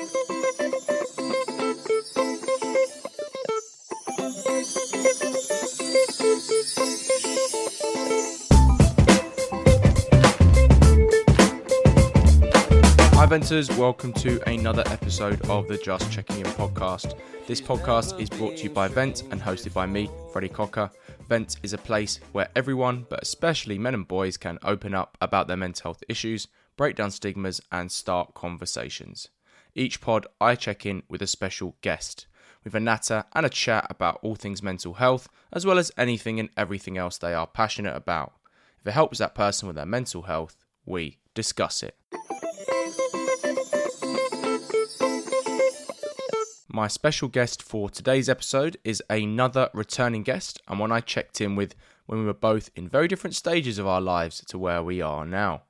Hi, Venters. Welcome to another episode of the Just Checking In podcast. This podcast is brought to you by Vent and hosted by me, Freddie Cocker. Vent is a place where everyone, but especially men and boys, can open up about their mental health issues, break down stigmas, and start conversations. Each pod, I check in with a special guest, with a natter and a chat about all things mental health, as well as anything and everything else they are passionate about. If it helps that person with their mental health, we discuss it. My special guest for today's episode is another returning guest and one I checked in with when we were both in very different stages of our lives to where we are now.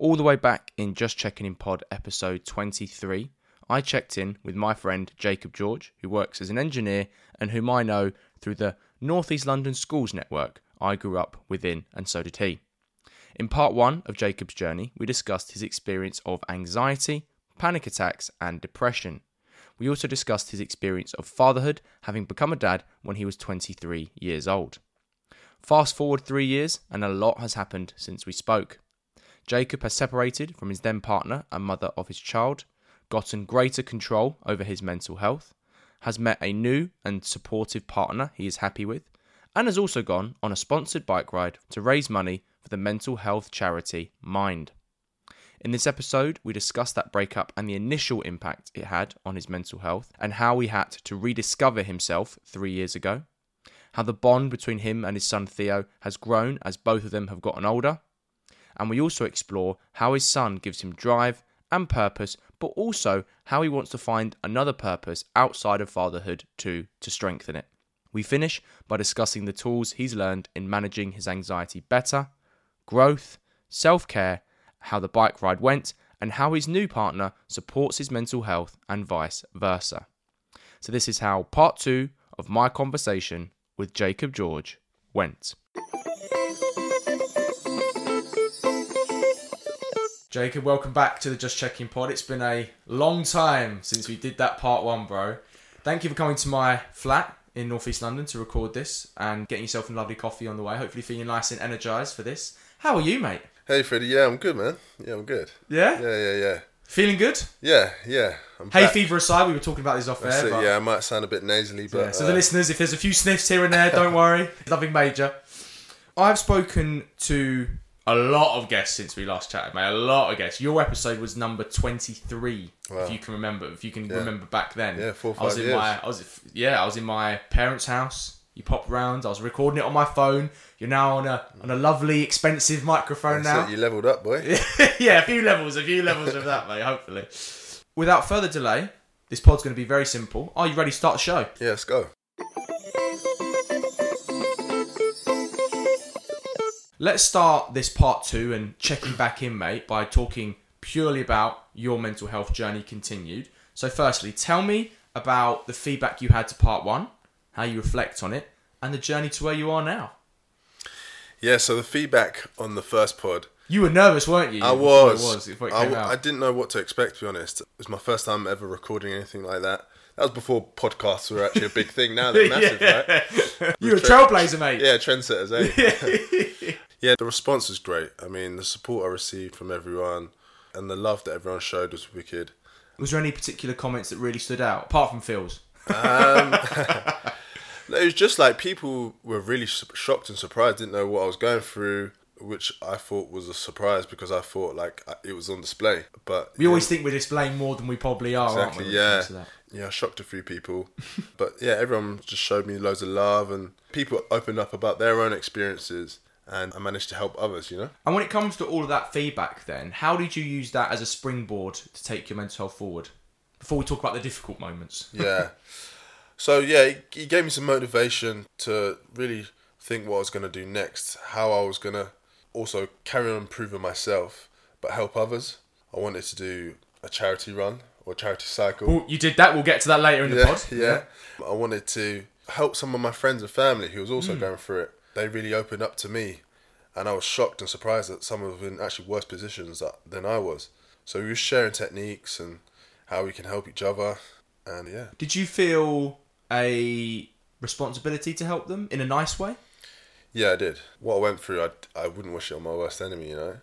All the way back in Just Checking In Pod episode 23, I checked in with my friend Jacob George, who works as an engineer and whom I know through the North East London Schools Network I grew up within, and so did he. In part one of Jacob's journey, we discussed his experience of anxiety, panic attacks, and depression. We also discussed his experience of fatherhood, having become a dad when he was 23 years old. Fast forward three years, and a lot has happened since we spoke. Jacob has separated from his then partner and mother of his child, gotten greater control over his mental health, has met a new and supportive partner he is happy with, and has also gone on a sponsored bike ride to raise money for the mental health charity Mind. In this episode, we discuss that breakup and the initial impact it had on his mental health, and how he had to rediscover himself three years ago. How the bond between him and his son Theo has grown as both of them have gotten older. And we also explore how his son gives him drive and purpose, but also how he wants to find another purpose outside of fatherhood too to strengthen it. We finish by discussing the tools he's learned in managing his anxiety better, growth, self care, how the bike ride went, and how his new partner supports his mental health and vice versa. So, this is how part two of my conversation with Jacob George went. Jacob, welcome back to the Just Checking Pod. It's been a long time since we did that part one, bro. Thank you for coming to my flat in Northeast London to record this and getting yourself a lovely coffee on the way. Hopefully, feeling nice and energized for this. How are you, mate? Hey Freddie, yeah, I'm good, man. Yeah, I'm good. Yeah? Yeah, yeah, yeah. Feeling good? Yeah, yeah. I'm Hay back. fever aside, we were talking about this off That's air. it, but- yeah, I might sound a bit nasally, but Yeah, so uh, the listeners, if there's a few sniffs here and there, don't worry. Nothing major. I've spoken to a lot of guests since we last chatted, mate. A lot of guests. Your episode was number 23, Wow. if you can remember. If you can remember back then. Yeah, four, five I was in years. my, I was, yeah, I was in my parents' house. You popped round. I was recording it on my phone. You're now on a on a lovely, expensive microphone that's now. it, you leveled up, boy. yeah, a few levels, a few levels of that, mate. Hopefully. Without further delay, this pod's going to be very simple. Are you ready to start the show? Yeah, let's go. Let's start this part two and checking back in, mate, by talking purely about your mental health journey continued. So, firstly, tell me about the feedback you had to part one, how you reflect on it, and the journey to where you are now. Yeah, so the feedback on the first pod, You were nervous, weren't you? I was. It was before it I, came w- I out. didn't know what to expect, to be honest. It was my first time ever recording anything like that. That was before podcasts were actually a big thing. Now they're massive, right? you were a trailblazer, mate. Yeah, trendsetters, eh? yeah, the response was great. I mean, the support I received from everyone and the love that everyone showed was wicked. Was there any particular comments that really stood out, apart from Phil's? No, um, it was just like people were really shocked and surprised, didn't know what I was going through, which I thought was a surprise because I thought like it was on display. But We always think we're displaying more than we probably are, exactly, we? yeah, comes to that? yeah, I shocked a few people, but yeah, everyone just showed me loads of love and people opened up about their own experiences, and I managed to help others. You know, And when it comes to all of that feedback, then how did you use that as a springboard to take your mental health forward? Before we talk about the difficult moments. yeah. So yeah, he, gave me some motivation to really think what I was going to do next, how I was going to also carry on improving myself, but help others. I wanted to do a charity run or charity cycle. Well, you did that. We'll get to that later in the yeah, pod. yeah. I wanted to help some of my friends and family who was also mm. going through it. They really opened up to me, and I was shocked and surprised that some of them were in actually worse positions than I was. So we were sharing techniques and how we can help each other, and yeah, Did you feel a responsibility to help them in a nice way? yeah, I did. What I went through, I I wouldn't wish it on my worst enemy. You know,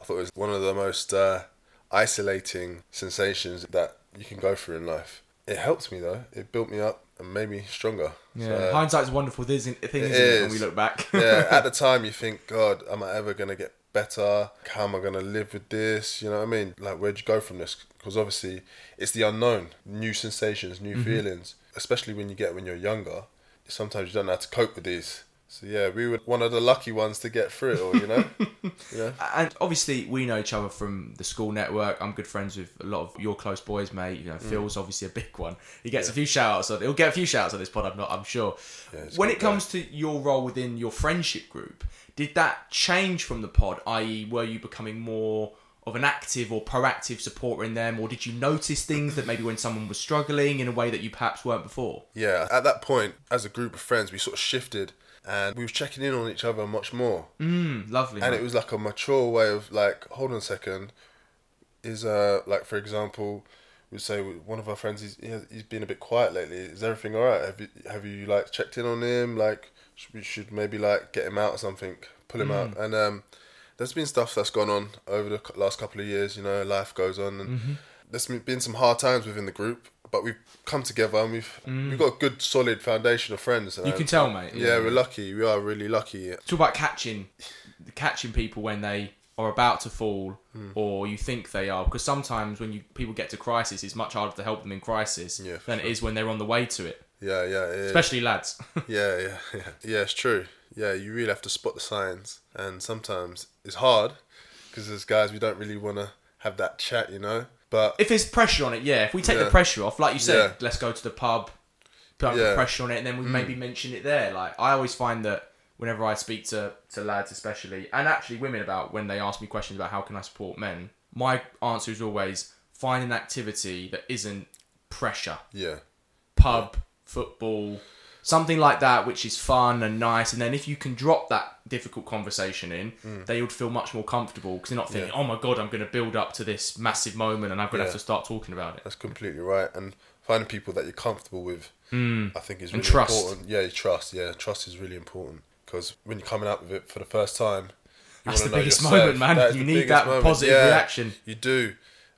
I thought it was one of the most uh, isolating sensations that you can go through in life. It helped me though. It built me up me stronger. So, Hindsight's a wonderful thing, isn't thing, isn't It it, when is. we look back? yeah, at the time you think, God, am I ever gonna get better? How am I gonna live with this? You know what I mean? Like, where'd you go from this? Because obviously, it's the unknown, new sensations, new Mm-hmm. feelings. Especially when you get when you're younger, sometimes you don't know how to cope with these. So yeah, we were one of the lucky ones to get through it all. You know? yeah. And obviously, we know each other from the school network. I'm good friends with a lot of your close boys, mate. You know, Mm. Phil's obviously a big one. He gets a few shout outs. On, he'll get a few shout outs on this pod, I'm not, I'm sure. Yeah, when it comes to your role within your friendship group, did that change from the pod? I.e., were you becoming more of an active or proactive supporter in them, or did you notice things that maybe when someone was struggling in a way that you perhaps weren't before? Yeah, at that point, as a group of friends, we sort of shifted and we were checking in on each other much more. Mm, lovely. and mate. it was like a mature way of like hold on a second is uh like for example we say one of our friends he's, he has, been a bit quiet lately is everything all right have you have you like checked in on him like we should maybe like get him out or something pull him out and um there's been stuff that's gone on over the last couple of years you know life goes on and there's been some hard times within the group but we've come together and we've we've got a good solid foundation of friends You can tell, mate. yeah, we're lucky we are really lucky It's all about catching catching people when they are about to fall Hmm. or you think they are because sometimes when you people get to crisis it's much harder to help them in crisis Yeah, than it is when they're on the way to it yeah yeah, yeah. especially lads Yeah, yeah, yeah. Yeah, it's true. Yeah, you really have to spot the signs. And sometimes it's hard because as guys, we don't really want to have that chat, you know? But if there's pressure on it yeah if we take the pressure off like you said Yeah. let's go to the pub put Yeah. Mm. the pressure on it and then we maybe mention it there like I always find that whenever I speak to, to lads especially and actually women about when they ask me questions about how can I support men my answer is always find an activity that isn't pressure yeah, pub, football, something like that, which is fun and nice. And then if you can drop that difficult conversation in, they would feel much more comfortable because they're not thinking, Mm. Yeah. "Oh my god, I'm going to build up to this massive moment and I'm going to have Yeah. to start talking about it." that's completely right. And finding people that you're comfortable with, I think, is really important. Yeah, trust. Yeah, trust is really important because when you're coming out with it for the first time, you That's the biggest yourself. moment, man. That You need that moment. positive Yeah, reaction. You do,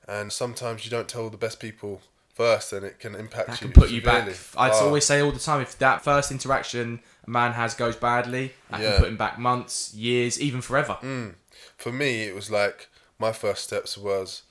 and sometimes you don't tell the best people first, and it can impact That you. can put you back. I'd Oh. Ah. always say all the time, if that first interaction a man has goes badly, that Yeah. can put him back months, years, even forever. Hmm. for me, it was like my first steps was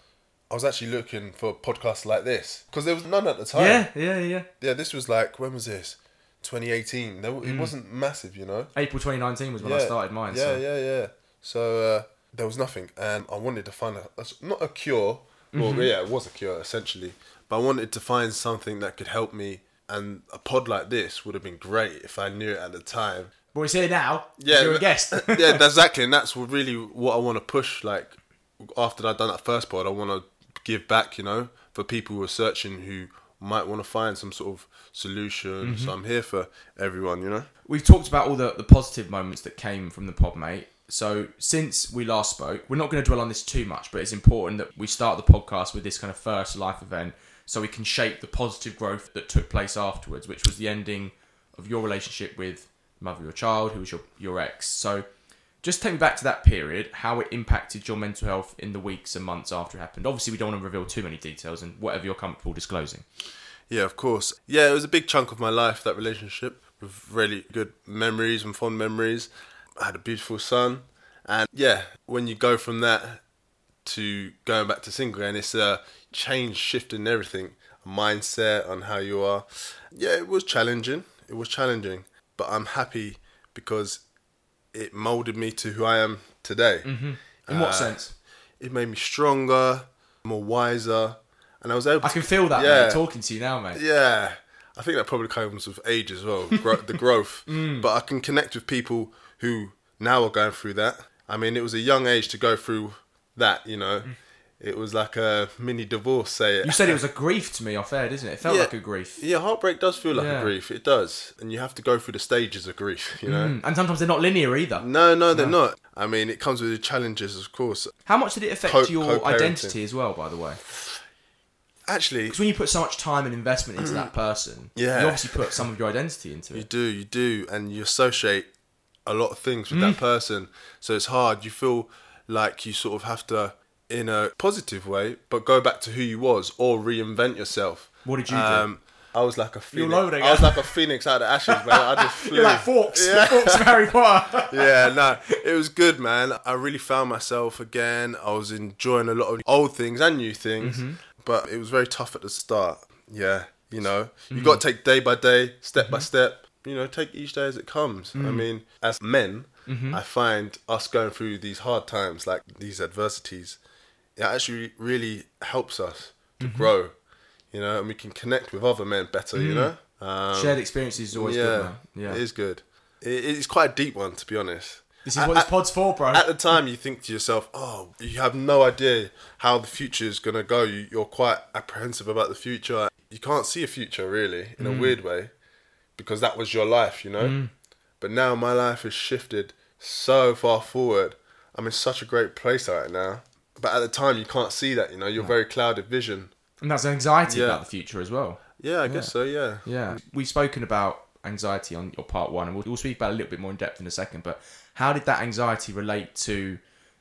I was actually looking for podcasts like this because there was none at the time. Yeah, yeah, yeah. yeah. This was like when was this? 2018. There, It hmm. wasn't massive, you know. April 2019 was when I started mine. Yeah, so. yeah, yeah. So uh, there was nothing, and I wanted to find a, a- not a cure. Well, Mm-hmm. yeah, it was a cure essentially, but I wanted to find something that could help me. And a pod like this would have been great if I knew it at the time. But he's here now. Yeah, you're a guest. yeah, exactly, and that's really what I want to push. Like after I've done that first pod, I want to give back. You know, for people who are searching who might want to find some sort of solution. So I'm here for everyone. You know. We've talked about all the, the positive moments that came from the pod, mate. So since we last spoke, we're not going to dwell on this too much, but it's important that we start the podcast with this kind of first life event so we can shape the positive growth that took place afterwards, which was the ending of your relationship with the mother of your child, who was your, your ex. So just take me back to that period, how it impacted your mental health in the weeks and months after it happened. Obviously, we don't want to reveal too many details and whatever you're comfortable disclosing. Yeah, of course. Yeah, it was a big chunk of my life that relationship with really good memories and fond memories. I had a beautiful son, and yeah, when you go from that to going back to single again, it's a change, shift in everything, mindset on how you are. Yeah, it was challenging. It was challenging, but I'm happy because it molded me to who I am today. In what Uh, sense? It made me stronger, more wiser, and I was able. I to can feel that, yeah. mate, talking to you now, mate. Yeah, I think that probably comes with age as well, the growth. Mm. But I can connect with people who now are going through that. I mean, it was a young age to go through that. You know, it was like a mini divorce. Say it. Mm. You said it was a grief to me off air, didn't it? It felt Yeah. like a grief. Yeah, heartbreak does feel like Yeah. a grief. It does, and you have to go through the stages of grief. You know. Mm, And sometimes they're not linear either. No, no, they're not. I mean, it comes with the challenges, of course. How much did it affect Co- your co-parenting. identity as well, by the way? actually, Because when you put so much time and investment into that person, Yeah. you obviously put some of your identity into it. You do, you do, and you associate a lot of things with Mm. that person. So it's hard. You feel like you sort of have to, in a positive way, but go back to who you was or reinvent yourself. What did you do? Um, I was like a phoenix. all over the I was like a phoenix out of ashes, man. I just flew. You're like Fawkes, Yeah. Harry Potter. yeah, no, it was good, man. I really found myself again. I was enjoying a lot of old things and new things, Mm-hmm. but it was very tough at the start. Yeah, you know, you Mm-hmm. got to take day by day, step by step. You know, take each day as it comes. I Mm. mean, as men, Mm-hmm. I find us going through these hard times, like these adversities, it actually really helps us to Mm-hmm. grow. You know, and we can connect with other men better. You know, um, Shared experiences is always good, man. Yeah. it is good. It, it's quite a deep one, to be honest. This is what this pod's for, bro. At the time, you think to yourself, "Oh, you have no idea how the future is gonna go. You, you're quite apprehensive about the future. You can't see a future really, in a weird way, because that was your life, you know. Mm. But now my life has shifted so far forward. I'm in such a great place right now. But at the time, you can't see that. You know, you're very clouded vision. and that's anxiety Yeah. about the future as well. Yeah, I guess so. Yeah. Yeah. We've spoken about anxiety on your part one, and we'll, we'll speak about it a little bit more in depth in a second. But how did that anxiety relate to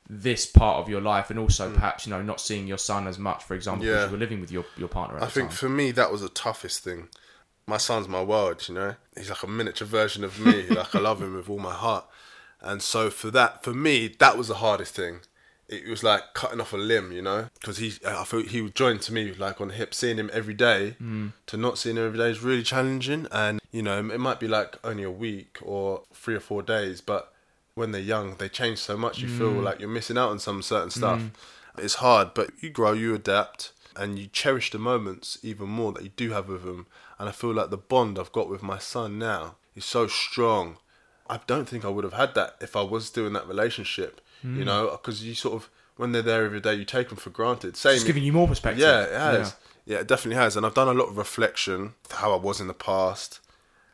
this part of your life, and also mm. perhaps you know not seeing your son as much, for example. Yeah. because you were living with your, your partner I think time? for me that was the toughest thing. My son's my world, you know. He's like a miniature version of me. like I love him with all my heart, and so for that, for me, that was the hardest thing. It was like cutting off a limb, you know, because he, I felt he would join to me like on the hip, seeing him every day. Mm. To not seeing him every day is really challenging, and you know, it might be like only a week or three or four days, but when they're young, they change so much. You feel mm. like you're missing out on some certain mm. stuff. It's hard, but you grow, you adapt, and you cherish the moments even more that you do have with them. And I feel like the bond I've got with my son now is so strong. I don't think I would have had that if I was still in that relationship. You hmm. know, because you sort of when they're there every day, you take them for granted. Same, It's giving you more perspective. yeah, it has. Yeah. it definitely has. And I've done a lot of reflection, how I was in the past,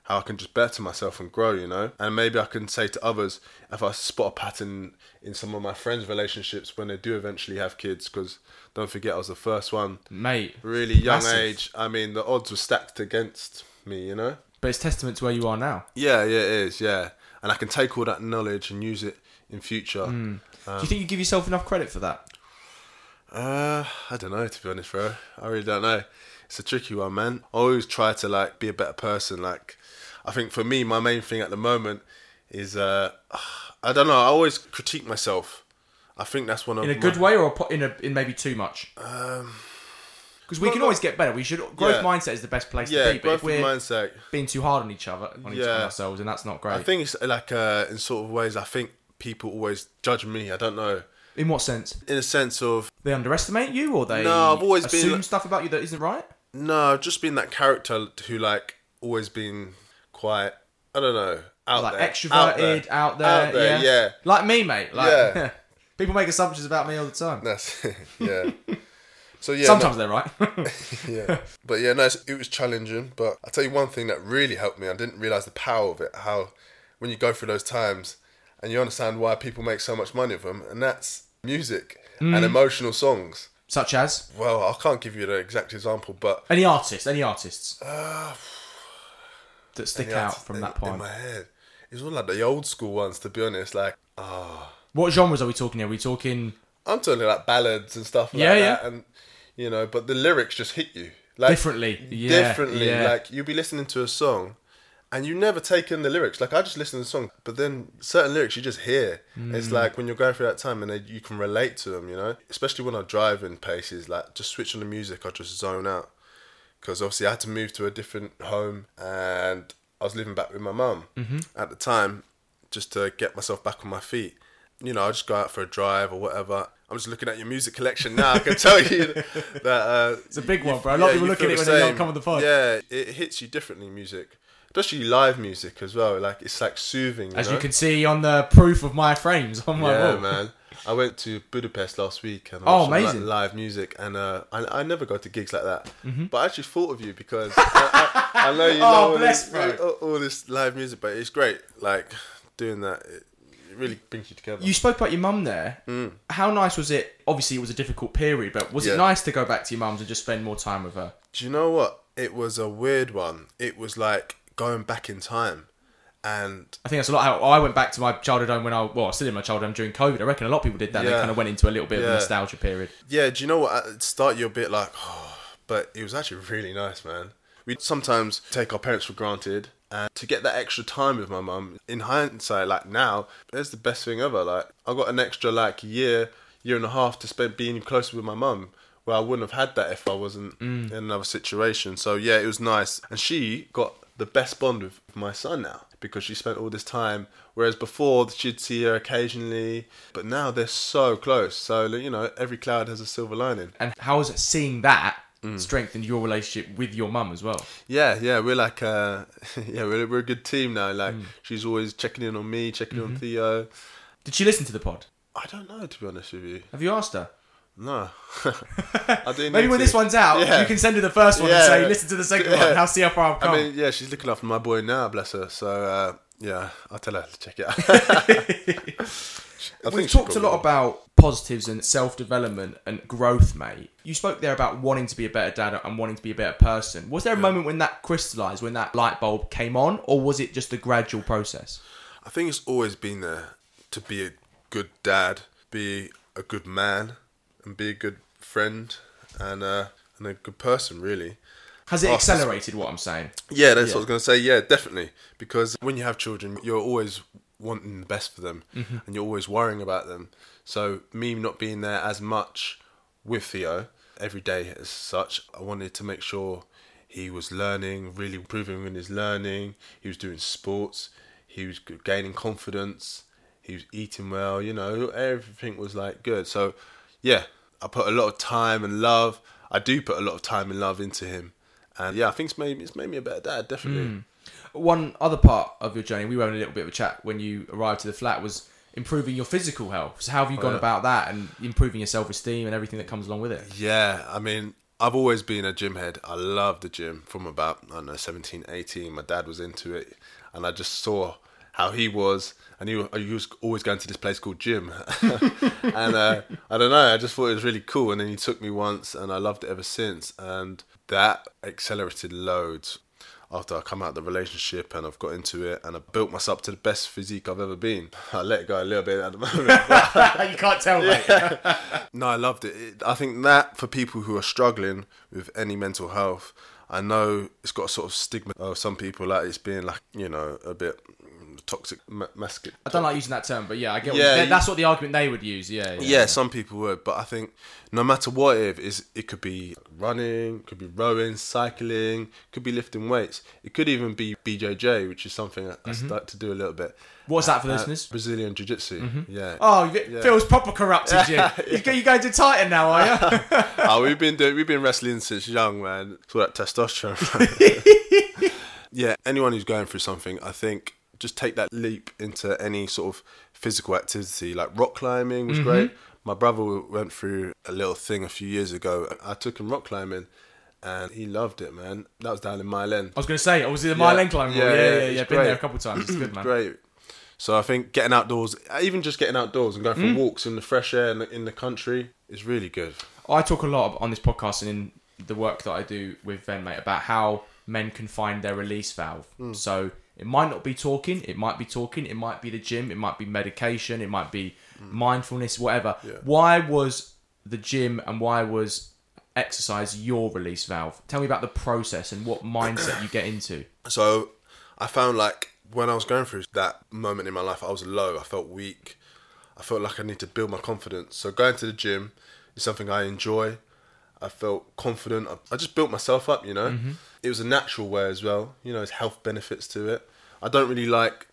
how I can just better myself and grow, you know? And maybe I can say to others, if I spot a pattern in some of my friends' relationships when they do eventually have kids, because don't forget I was the first one, mate. really young Massive. age. I mean, the odds were stacked against me, you know? But it's testament to where you are now. Yeah, yeah, it is, yeah. And I can take all that knowledge and use it in future. Do you think you give yourself enough credit for that? Uh, I don't know to be honest, bro. I really don't know. It's a tricky one, man. I always try to like be a better person. Like, I think for me, my main thing at the moment is uh, I don't know. I always critique myself. I think that's one of In a my- good way, or in a in maybe too much? Because we can always get better. We should growth Yeah. mindset is the best place Yeah, to be. But growth if we're mindset. being too hard on each other, on each Yeah. on ourselves, and that's not great. I think it's like uh, in sort of ways. I think people always judge me. I don't know. in what sense? In a sense of They underestimate you, or they No, I've always been assume like- stuff about you that isn't right. no, I've just being that character who like always been quite. I don't know. Out Like there, extroverted, out there, Out there, yeah. yeah. Like me, mate. Like, Yeah. people make assumptions about me all the time. That's yeah. So yeah, Sometimes they're right. yeah, but yeah, no, it was challenging. But I will tell you one thing that really helped me. I didn't realize the power of it. How when you go through those times and you understand why people make so much money of them, and that's music Mm. and emotional songs. Such as Well, I can't give you the exact example, but any artist, any artists that stick out from in, that point. in my head, it's all like the old school ones. To be honest, like ah, What genres are we talking here? Are we talking I'm talking like ballads and stuff like Yeah, that, yeah. and you know, but the lyrics just hit you like differently? Yeah, differently. yeah. Like you'll be listening to a song, and you never take in the lyrics. Like I just listen to the song, but then certain lyrics you just hear. Mm. It's like when you're going through that time, and they, you can relate to them. You know, especially when I drive in places. Like just switch on the music, I just zone out. Because obviously I had to move to a different home, and I was living back with my mum Mm-hmm. at the time, just to get myself back on my feet. You know, I just go out for a drive or whatever. I'm just looking at your music collection now. I can tell you that uh, It's a big one, bro. A lot of people look at it when they don't come on the pod. Yeah, it hits you differently, music, especially live music as well. Like it's like soothing. You As know? you can see on the proof of my frames on my yeah, wall. man. I went to Budapest last week and I Oh, watched amazing. live music, and uh, I, I never go to gigs like that. Mm-hmm. But I actually thought of you because I, I, I know you Oh, know all this, all, all this live music, but it's great. Like doing that, it really brings you together. You spoke about your mum there. How nice was it? Obviously, it was a difficult period, but was Yeah. it nice to go back to your mum's and just spend more time with her? Do you know what? It was a weird one. It was like going back in time, and I think that's a lot how I went back to my childhood home when I well, I was still in my childhood home during COVID. I reckon a lot of people did that. They kind of went into a little bit of a nostalgia period. yeah. Do you know what? At the start, you're a bit like, oh, but it was actually really nice, man. We sometimes take our parents for granted, and to get that extra time with my mum, in hindsight, like now, it's the best thing ever. Like I got an extra like year, year and a half to spend being closer with my mum. Where I wouldn't have had that if I wasn't mm. in another situation. So yeah, it was nice, and she got the best bond with my son now because she spent all this time. Whereas before she'd see her occasionally, but now they're so close. So you know, every cloud has a silver lining. And how has seeing that Mm. strengthened your relationship with your mum as well? Yeah, yeah, we're like, uh, yeah, we're, we're a good team now. Like Mm. she's always checking in on me, checking Mm-hmm. on Theo. Did she listen to the pod? I don't know to be honest with you. Have you asked her? No, I do. Maybe when to. this one's out, Yeah. you can send her the first one and Yeah. say, "Listen to the second Yeah. one. How see how far I've come." I mean, yeah, she's looking after my boy now, bless her. So uh, yeah, I'll tell her to check it out. We've talked a lot about positives and self development and growth, mate. You spoke there about wanting to be a better dad and wanting to be a better person. Was there a moment when that crystallized, when that light bulb came on, or was it just a gradual process? I think it's always been there to be a good dad, be a good man, and be a good friend and uh, and a good person, really. Has it accelerated what I'm saying? Yeah, that's Yeah. what I was going to say. Yeah, definitely. Because when you have children, you're always wanting the best for them Mm-hmm. and you're always worrying about them. So, me not being there as much with Theo every day as such, I wanted to make sure he was learning, really improving in his learning. He was doing sports, he was gaining confidence, he was eating well, you know, everything was like good. So, yeah, I put a lot of time and love. I do put a lot of time and love into him. And yeah, I think it's made it's made me a better dad, definitely. Mm. One other part of your journey, we were having a little bit of a chat when you arrived to the flat, was improving your physical health. So, how have you gone yeah. about that and improving your self esteem and everything that comes along with it? Yeah, I mean, I've always been a gym head. I love the gym from about, I don't know, 17, 18. My dad was into it, and I just saw how he was, and he, wa- he was always going to this place called Gym. and uh, I don't know, I just thought it was really cool. And then he took me once, and I loved it ever since. And that accelerated loads after I come out of the relationship and I've got into it and I built myself to the best physique I've ever been. I let it go a little bit at the moment. you can't tell, mate. No, I loved it. it. I think that for people who are struggling with any mental health, I know it's got a sort of stigma of some people like it's being like you know a bit toxic ma- masculine. I don't like using that term, but yeah, I get. Yeah, you, you- that's what the argument they would use. Yeah, yeah. Yeah, some people would, but I think no matter what it is, it could be running, could be rowing, cycling, could be lifting weights. It could even be BJJ, which is something I, I start to do a little bit. What's that for Uh, listeners? Brazilian Jiu Jitsu. Yeah. Oh, you- Phil's proper corrupted you. you. go- You going to Titan now, are you? oh, we've been doing, we've been wrestling since young, man. It's all that testosterone. yeah, anyone who's going through something, I think just take that leap into any sort of physical activity. Like rock climbing was great. My brother went through a little thing a few years ago. I took him rock climbing, and he loved it, man. That was down in Mile End. I was going to say, obviously the mile Yeah, end climb. yeah, Yeah, yeah, yeah, yeah. Been there a couple of times. It's good, man. Great. So I think getting outdoors, even just getting outdoors and going for walks in the fresh air in the, in the country is really good. I talk a lot on this podcast and in the work that I do with Ven, mate, about how men can find their release valve. Hmm. So it might not be talking, it might be talking, it might be the gym, it might be medication, it might be mindfulness, whatever. Yeah. Why was the gym and why was exercise your release valve? Tell me about the process and what mindset you get into. So I found like when I was going through that moment in my life, I was low. I felt weak. I felt like I need to build my confidence. So going to the gym is something I enjoy. I felt confident. I, I just built myself up, you know. Mm-hmm. It was a natural way as well. You know, there's health benefits to it. I don't really like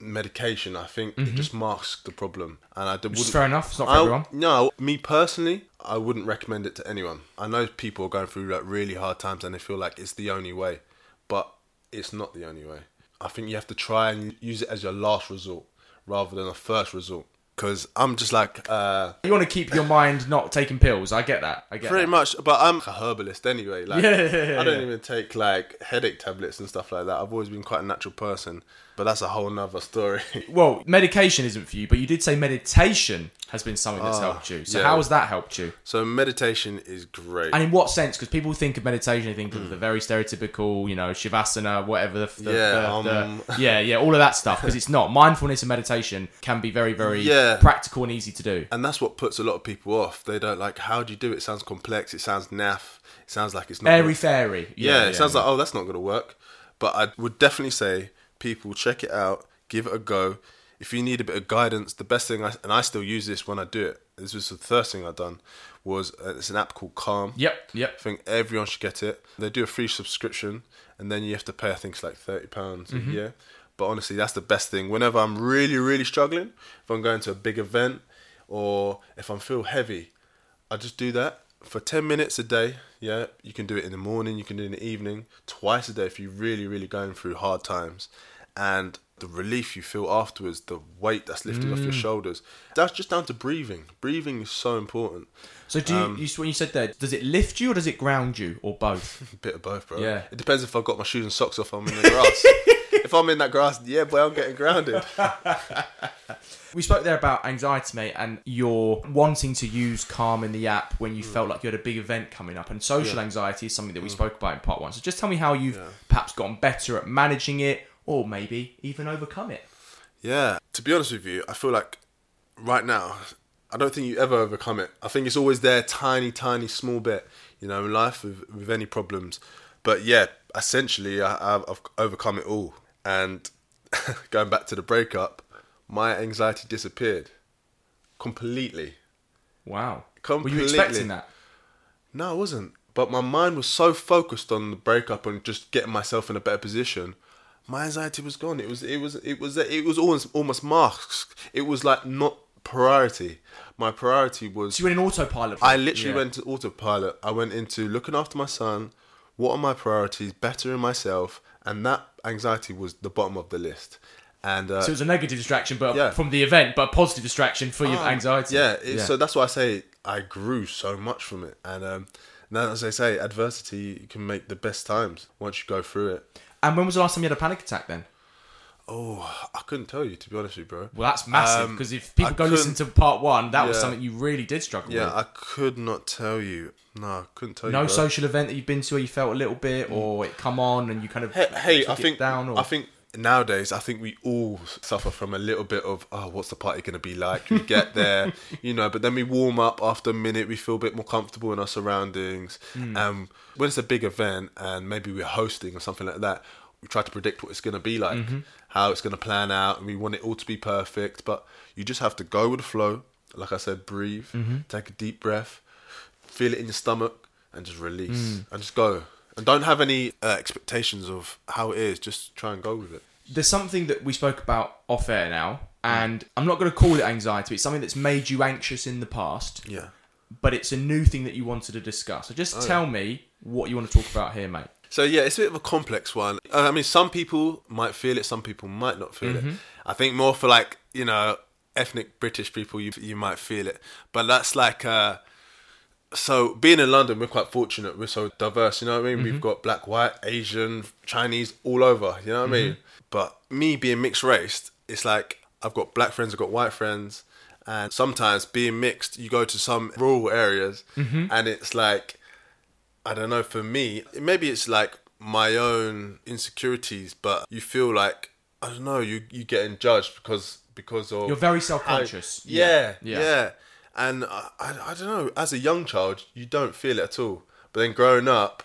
medication. I think it mm-hmm. just masks the problem, and I wouldn't. fair enough, it's not for I- everyone. No, me personally, I wouldn't recommend it to anyone. I know people are going through like really hard times and they feel like it's the only way, but it's not the only way. I think you have to try and use it as your last resort rather than a first resort. Because I'm just like uh, You want to keep your mind not taking pills. I get that. I get pretty that. much. But I'm a herbalist anyway. Like Yeah, yeah, yeah, I don't even take like headache tablets and stuff like that. I've always been quite a natural person. But that's a whole nother story. Well, medication isn't for you, but you did say meditation has been something that's helped you. So yeah. how has that helped you? so meditation is great. And in what sense? Because people think of meditation, they think of the very stereotypical, you know, shavasana, whatever the, the. Yeah, the- um. yeah, yeah, all of that stuff. Because it's not mindfulness and meditation can be very, very Yeah. practical and easy to do. and that's what puts a lot of people off. They don't like how do you do it? It sounds complex. It sounds naff. It sounds like it's not. Airy fairy. yeah, it sounds like oh that's not going to work. But I would definitely say people check it out, give it a go. If you need a bit of guidance, the best thing I and I still use this when I do it. This was the first thing I've done was uh, it's an app called Calm. Yep, yep. I think everyone should get it. They do a free subscription, and then you have to pay. I think it's like thirty pounds Mm-hmm. a year. But honestly, that's the best thing. Whenever I'm really, really struggling, if I'm going to a big event, or if I feel heavy, I just do that for ten minutes a day. Yeah, you can do it in the morning, you can do it in the evening, twice a day if you're really, really going through hard times, and the relief you feel afterwards, the weight that's lifted off Mm. your shoulders. That's just down to breathing. Breathing is so important. So do you, Um, you, when you said that, does it lift you or does it ground you or both? A bit of both, bro. Yeah. It depends if I've got my shoes and socks off. I'm in the grass. if I'm in that grass, yeah, boy, I'm getting grounded. We spoke there about anxiety, mate, and your wanting to use Calm in the app when Mm. you felt like you had a big event coming up. And social anxiety is something that we Mm. spoke about in part one. So just tell me how you've perhaps gotten better at managing it or maybe even overcome it. Yeah. To be honest with you, I feel like right now, I don't think you ever overcome it. I think it's always there, tiny, tiny, small bit, you know, in life with, with any problems. But yeah, essentially, I, I've, I've overcome it all. And going back to the breakup, my anxiety disappeared completely. Wow. Were you expecting that? No, I wasn't. But my mind was so focused on the breakup and just getting myself in a better position. My anxiety was gone. It was it was it was it was almost almost masked. It was like not priority. My priority was So you went in autopilot. I literally Yeah. went to autopilot. I went into looking after my son. What are my priorities? Bettering myself, and that anxiety was the bottom of the list. And uh, So it was a negative distraction, but Yeah. from the event, but a positive distraction for your anxiety. Yeah, it, so that's why I say I grew so much from it. And um, now, as I say, adversity can make the best times once you go through it. And when was the last time you had a panic attack then? Oh, I couldn't tell you to be honest with you, bro. Well, that's massive Um, because if people I go listen to part one, that was something you really did struggle Yeah, with. Yeah, I could not tell you. No, I couldn't tell no you. No social event that you've been to where you felt a little bit, or it come on and you kind of Hey, hey I think down. Or... I think nowadays I think we all suffer from a little bit of oh, what's the party going to be like? We get there, you know, but then we warm up after a minute. We feel a bit more comfortable in our surroundings. Hmm. Um, when it's a big event and maybe we're hosting or something like that, we try to predict what it's going to be like, Mm-hmm. how it's going to plan out, and we want it all to be perfect. But you just have to go with the flow. Like I said, breathe, Mm-hmm. take a deep breath, feel it in your stomach, and just release Mm. and just go. And don't have any uh, expectations of how it is. Just try and go with it. there's something that we spoke about off air now, and I'm not going to call it anxiety. It's something that's made you anxious in the past, Yeah. but it's a new thing that you wanted to discuss. So Oh, just tell me what you want to talk about here, mate. So yeah, it's a bit of a complex one. Uh, I mean, some people might feel it, some people might not feel Mm-hmm. it. I think more for like you know ethnic British people, you you might feel it, but that's like. Uh, so being in London, we're quite fortunate. We're so diverse. You know what I mean? We've mm-hmm. got black, white, Asian, Chinese, all over. You know what I mean? Mm-hmm. But me being mixed race, it's like I've got black friends, I've got white friends, and sometimes being mixed, you go to some rural areas, mm-hmm. and it's like I don't know. For me, maybe it's like my own insecurities, but you feel like I don't know. You you getting judged because because of You're very self-conscious. Yeah, Yeah. yeah, And I, I I don't know. As a young child, you don't feel it at all. But then growing up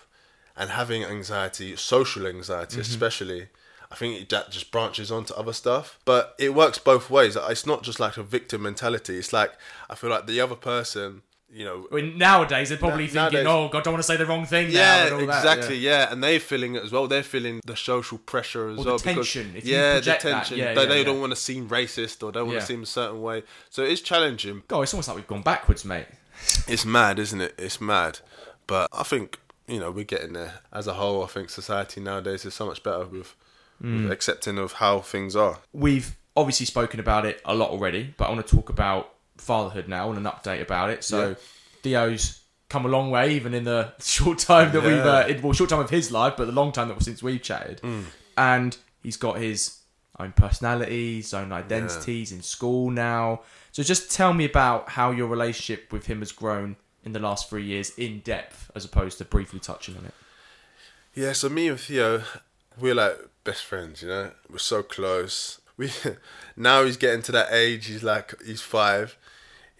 and having anxiety, social anxiety mm-hmm. especially. I think that just branches onto other stuff, but it works both ways. It's not just like a victim mentality. It's like I feel like the other person, you know, I mean, nowadays they're probably Na- thinking, nowadays- "Oh God, don't want to say the wrong thing." now," yeah, and all that, exactly. yeah. yeah. and they're feeling it as well. They're feeling the social pressure as Or the well. tension, if you yeah, the tension. yeah, they yeah, they don't want to seem racist or don't want to seem a certain way. So it's challenging. God, it's almost like we've gone backwards, mate. It's mad, isn't it? It's mad. But I think you know we're getting there as a whole. I think society nowadays is so much better with, Mm. with accepting of how things are. We've obviously spoken about it a lot already, but I want to talk about fatherhood now and an update about it. So Yeah. Theo's come a long way, even in the short time that we've, uh, well, short time of his life, but the long time that since we've chatted. Mm. And he's got his own personality, his own identities in school now. So just tell me about how your relationship with him has grown in the last three years in depth, as opposed to briefly touching on it. Yeah, so me and Theo, we're like best friends, you know. We're so close. We now he's getting to that age. He's like he's five.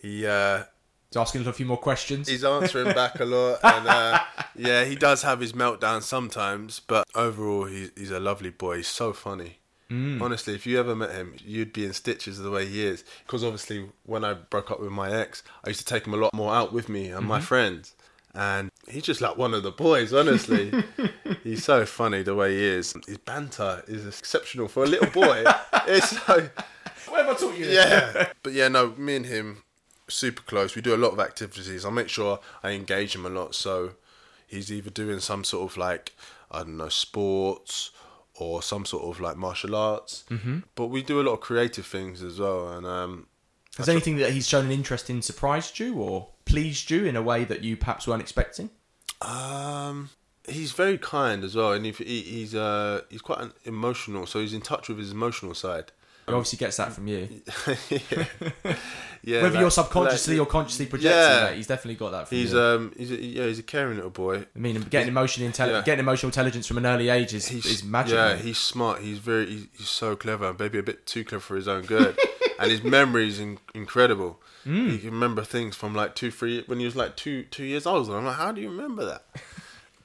He uh, He's asking a few more questions. he's answering back a lot, and uh, yeah, he does have his meltdowns sometimes. But overall, he's he's a lovely boy. He's so funny. Honestly, if you ever met him, you'd be in stitches the way he is. Because obviously, when I broke up with my ex, I used to take him a lot more out with me and my friends. And he's just like one of the boys, honestly. he's so funny the way he is. His banter is exceptional for a little boy. it's so, Where have I taught you this? yeah. But yeah, no, me and him super close. We do a lot of activities. I make sure I engage him a lot. So he's either doing some sort of like I don't know sports or some sort of like martial arts. Mm-hmm. But we do a lot of creative things as well. And um, Has anything that he's shown an interest in surprised you or pleased you in a way that you perhaps weren't expecting? Um, he's very kind as well, and he, he, he's uh he's quite an emotional, so he's in touch with his emotional side. He obviously gets that from you. yeah, yeah. Whether like- you're subconsciously like- or consciously projecting Yeah. that, he's definitely got that from he's you. um he's a, yeah he's a caring little boy. I mean, getting emotional, intelli- yeah. getting emotional intelligence from an early age is, He's is magic. Yeah, he's smart. He's very he's, he's so clever, and maybe a bit too clever for his own good. and his memory is in, incredible. Mm. He can remember things from like two, three when he was like two two years old. And I'm like, how do you remember that?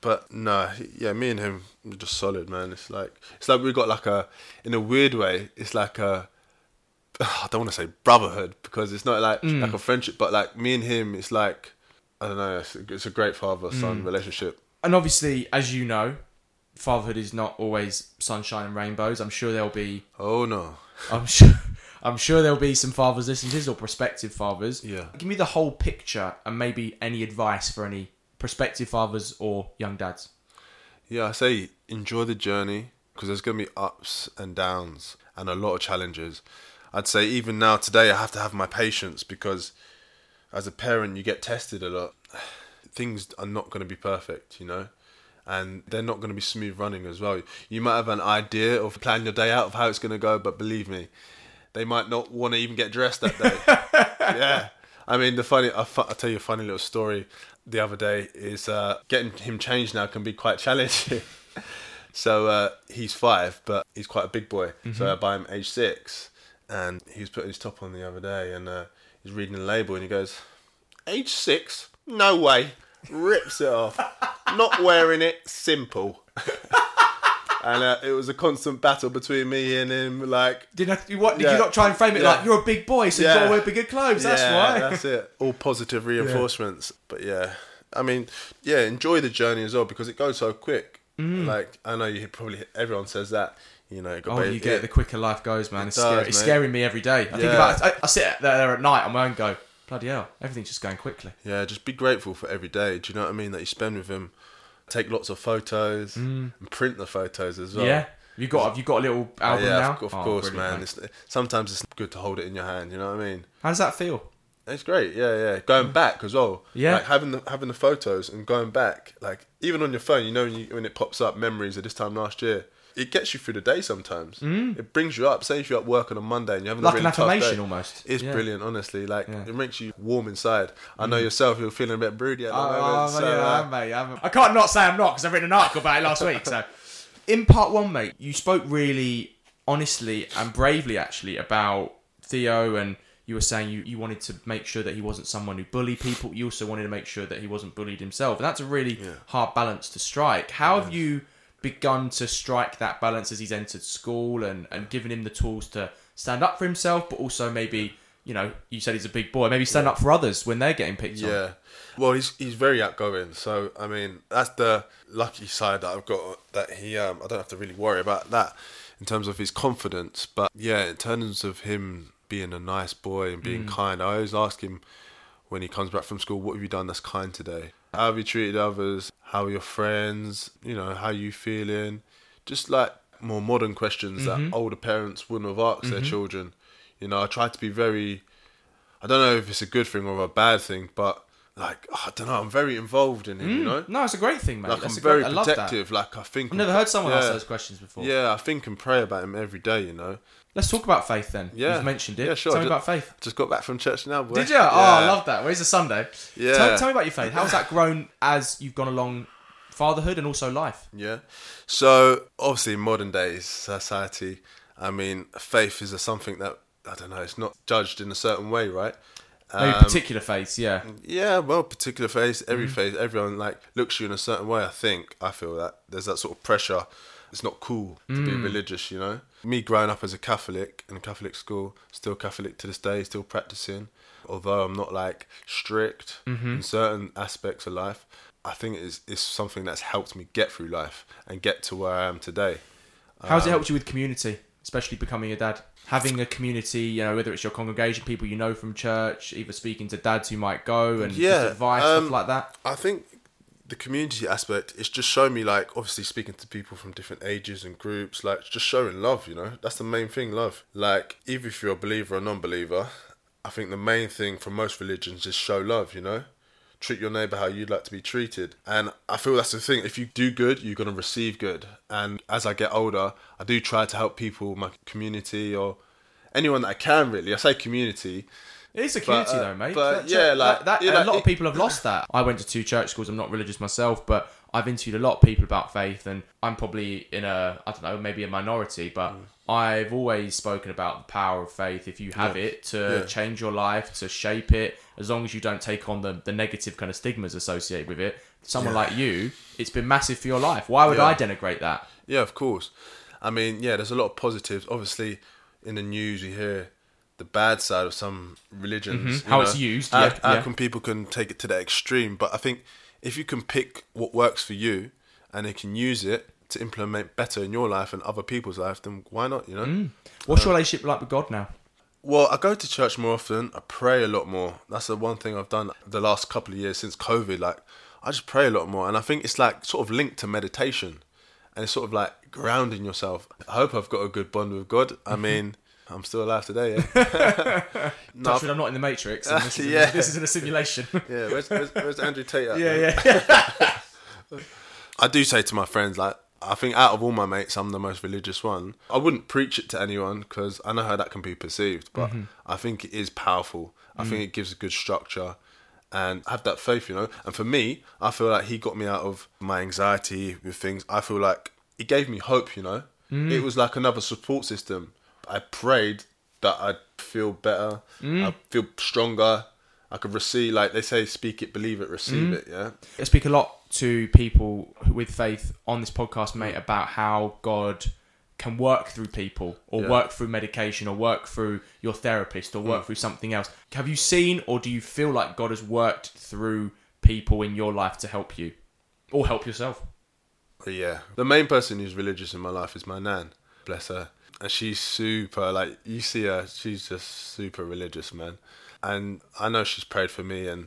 But no, yeah, me and him we're just solid, man. It's like it's like we got like a in a weird way. It's like a I don't want to say brotherhood because it's not like Mm. like a friendship, but like me and him, it's like I don't know. It's, it's a great father son Mm. relationship. and obviously, as you know, fatherhood is not always sunshine and rainbows. I'm sure there'll be. Oh no, I'm sure. I'm sure there'll be some fathers listening to this or prospective fathers. Yeah. Give me the whole picture and maybe any advice for any prospective fathers or young dads. Yeah, I say enjoy the journey because there's going to be ups and downs and a lot of challenges. I'd say even now today I have to have my patience because as a parent you get tested a lot. Things are not going to be perfect, you know, and they're not going to be smooth running as well. You might have an idea of plan your day out of how it's going to go, but believe me, they might not want to even get dressed that day. yeah. I mean, the funny, I'll, fu- I'll tell you a funny little story the other day is uh, getting him changed now can be quite challenging. so uh, he's five, but he's quite a big boy. So I buy him age six. And he was putting his top on the other day and uh, he's reading the label and he goes, Age six? No way. Rips it off. Not wearing it, simple. and uh, it was a constant battle between me and him, like, Did, you, what, did Yeah. you not try and frame it Yeah. like you're a big boy, so Yeah. you've got to wear bigger clothes? That's yeah, why. That's it. All positive reinforcements. But yeah, I mean, yeah, enjoy the journey as well because it goes so quick. Like I know you probably everyone says that. You know, got Mm. Oh, baby- you get the quicker life goes, man. It's, does, scary. it's scaring me every day. I think about it. I, I sit there at night on my own and go, bloody hell, everything's just going quickly. Yeah, just be grateful for every day. Do you know what I mean? That you spend with him. Take lots of photos and print the photos as well. Mm. Yeah. You got have you got a little Oh, album yeah, now? of, of Oh, course, man. It's, sometimes it's good to hold it in your hand. You know what I mean? How does that feel? It's great, yeah, yeah. Going back as well, Yeah. Like having the having the photos and going back, like even on your phone, you know, when, you, when it pops up memories of this time last year, it gets you through the day. Sometimes it brings you up. Say if you're at work on a Monday and you're having Mm. Like a an really tough affirmation day, almost. It's Yeah. brilliant, honestly. Like Yeah. Mm. it makes you warm inside. I know yourself; you're feeling a bit broody at the Oh, moment. so, yeah, uh, I'm, mate. I'm, I can't not say I'm not because I've written an article about it last week. So, in part one, mate, you spoke really honestly and bravely, actually, about Theo, and you were saying you, you wanted to make sure that he wasn't someone who bullied people. You also wanted to make sure that he wasn't bullied himself, and that's a really hard balance to strike. How have you begun to strike that balance as he's entered school and and given him the tools to stand up for himself, but also maybe. You know, you said he's a big boy. Maybe stand up for others when they're getting picked on. Yeah. Well, he's he's very outgoing. So I mean, that's the lucky side that I've got. That he um, I don't have to really worry about that in terms of his confidence. But yeah, in terms of him being a nice boy and being kind, I always ask him when he comes back from school, "What have you done that's kind today? How have you treated others? How are your friends? You know, how you feeling?" Just like more modern questions Mm-hmm. that older parents wouldn't have asked their children. You know, I try to be very. I don't know if it's a good thing or a bad thing, but like I don't know, I'm very involved in it. You know, No, it's a great thing, man. like That's I'm a great, very I love that. protective. Like I think I've never heard someone yeah, ask those questions before. Yeah, I think and pray about him every day. You know, Let's talk about faith then. Yeah. You've mentioned it. Yeah, sure. Tell me about faith. just got back from church now. Boy. Did you? Yeah. Oh, I love that. Where's the Sunday? Yeah. Tell, tell me about your faith. How's that grown as you've gone along fatherhood and also life? Yeah. So obviously, in modern days society, I mean, faith is a something that I don't know. It's not judged in a certain way, right? Maybe Um, particular faiths, yeah. Yeah, well, particular face, every Mm-hmm. face, everyone like looks you in a certain way. I think I feel that there's that sort of pressure. It's not cool to be Mm. religious, you know. Me growing up as a Catholic in a Catholic school, still Catholic to this day, still practicing. Although I'm not like strict Mm-hmm. in certain aspects of life, I think it's it's something that's helped me get through life and get to where I am today. How's it Um, helped you with community, especially becoming a dad? Having a community, you know, whether it's your congregation, people you know from church, either speaking to dads who might go and Yeah, advice, um, stuff like that. I think the community aspect is just showing me like obviously speaking to people from different ages and groups, like just showing love, you know? That's the main thing, love. Like even if you're a believer or non believer, I think the main thing for most religions is show love, you know? Treat your neighbor how you'd like to be treated. And I feel that's the thing. If you do good, you're gonna receive good. And as I get older, I do try to help people, my community or anyone that I can really. I say community. It is a community uh, though, mate. but yeah, like- that, yeah, a like lot of people have lost that. I went to two church schools. I'm not religious myself, but I've interviewed a lot of people about faith, and I'm probably in a I don't know maybe a minority, but Mm. I've always spoken about the power of faith. If you have Yeah. it to Yeah. change your life, to shape it, as long as you don't take on the the negative kind of stigmas associated with it. Someone like you, it's been massive for your life. Why would. I denigrate that? Yeah, of course. I mean, yeah, there's a lot of positives. Obviously, in the news, you hear the bad side of some religions. Mhm. How know. it's used, How, yeah, how yeah. come people can take it to that extreme? But I think if you can pick what works for you and they can use it to implement better in your life and other people's life, then why not? You know. Mm. What's your relationship like with God now? Well, I go to church more often. I pray a lot more. That's the one thing I've done the last couple of years since COVID. Like, I just pray a lot more, and I think it's like sort of linked to meditation, and it's sort of like grounding yourself. I hope I've got a good bond with God. I mean, I'm still alive today. Yeah. no, I'm not in the Matrix. And this, is Yeah. this isn't a simulation. yeah. Where's, where's, where's Andrew Tate? At, yeah, man? yeah. I do say to my friends, like, I think out of all my mates, I'm the most religious one. I wouldn't preach it to anyone because I know how that can be perceived, but mm-hmm. I think it is powerful. I think mm. it gives a good structure and have that faith, you know. And for me, I feel like he got me out of my anxiety with things. I feel like it gave me hope, you know. Mm. It was like another support system. I prayed that I'd feel better, mm. I'd feel stronger. I could receive, like they say, speak it, believe it, receive mm. it, yeah. I speak a lot to people with faith on this podcast, mate, about how God can work through people or Yeah. work through medication or work through your therapist or work mm. through something else. Have you seen or do you feel like God has worked through people in your life to help you or help yourself? Yeah, the main person who's religious in my life is my nan. Bless her. And she's super, like, you see her, she's just super religious, man. And I know she's prayed for me and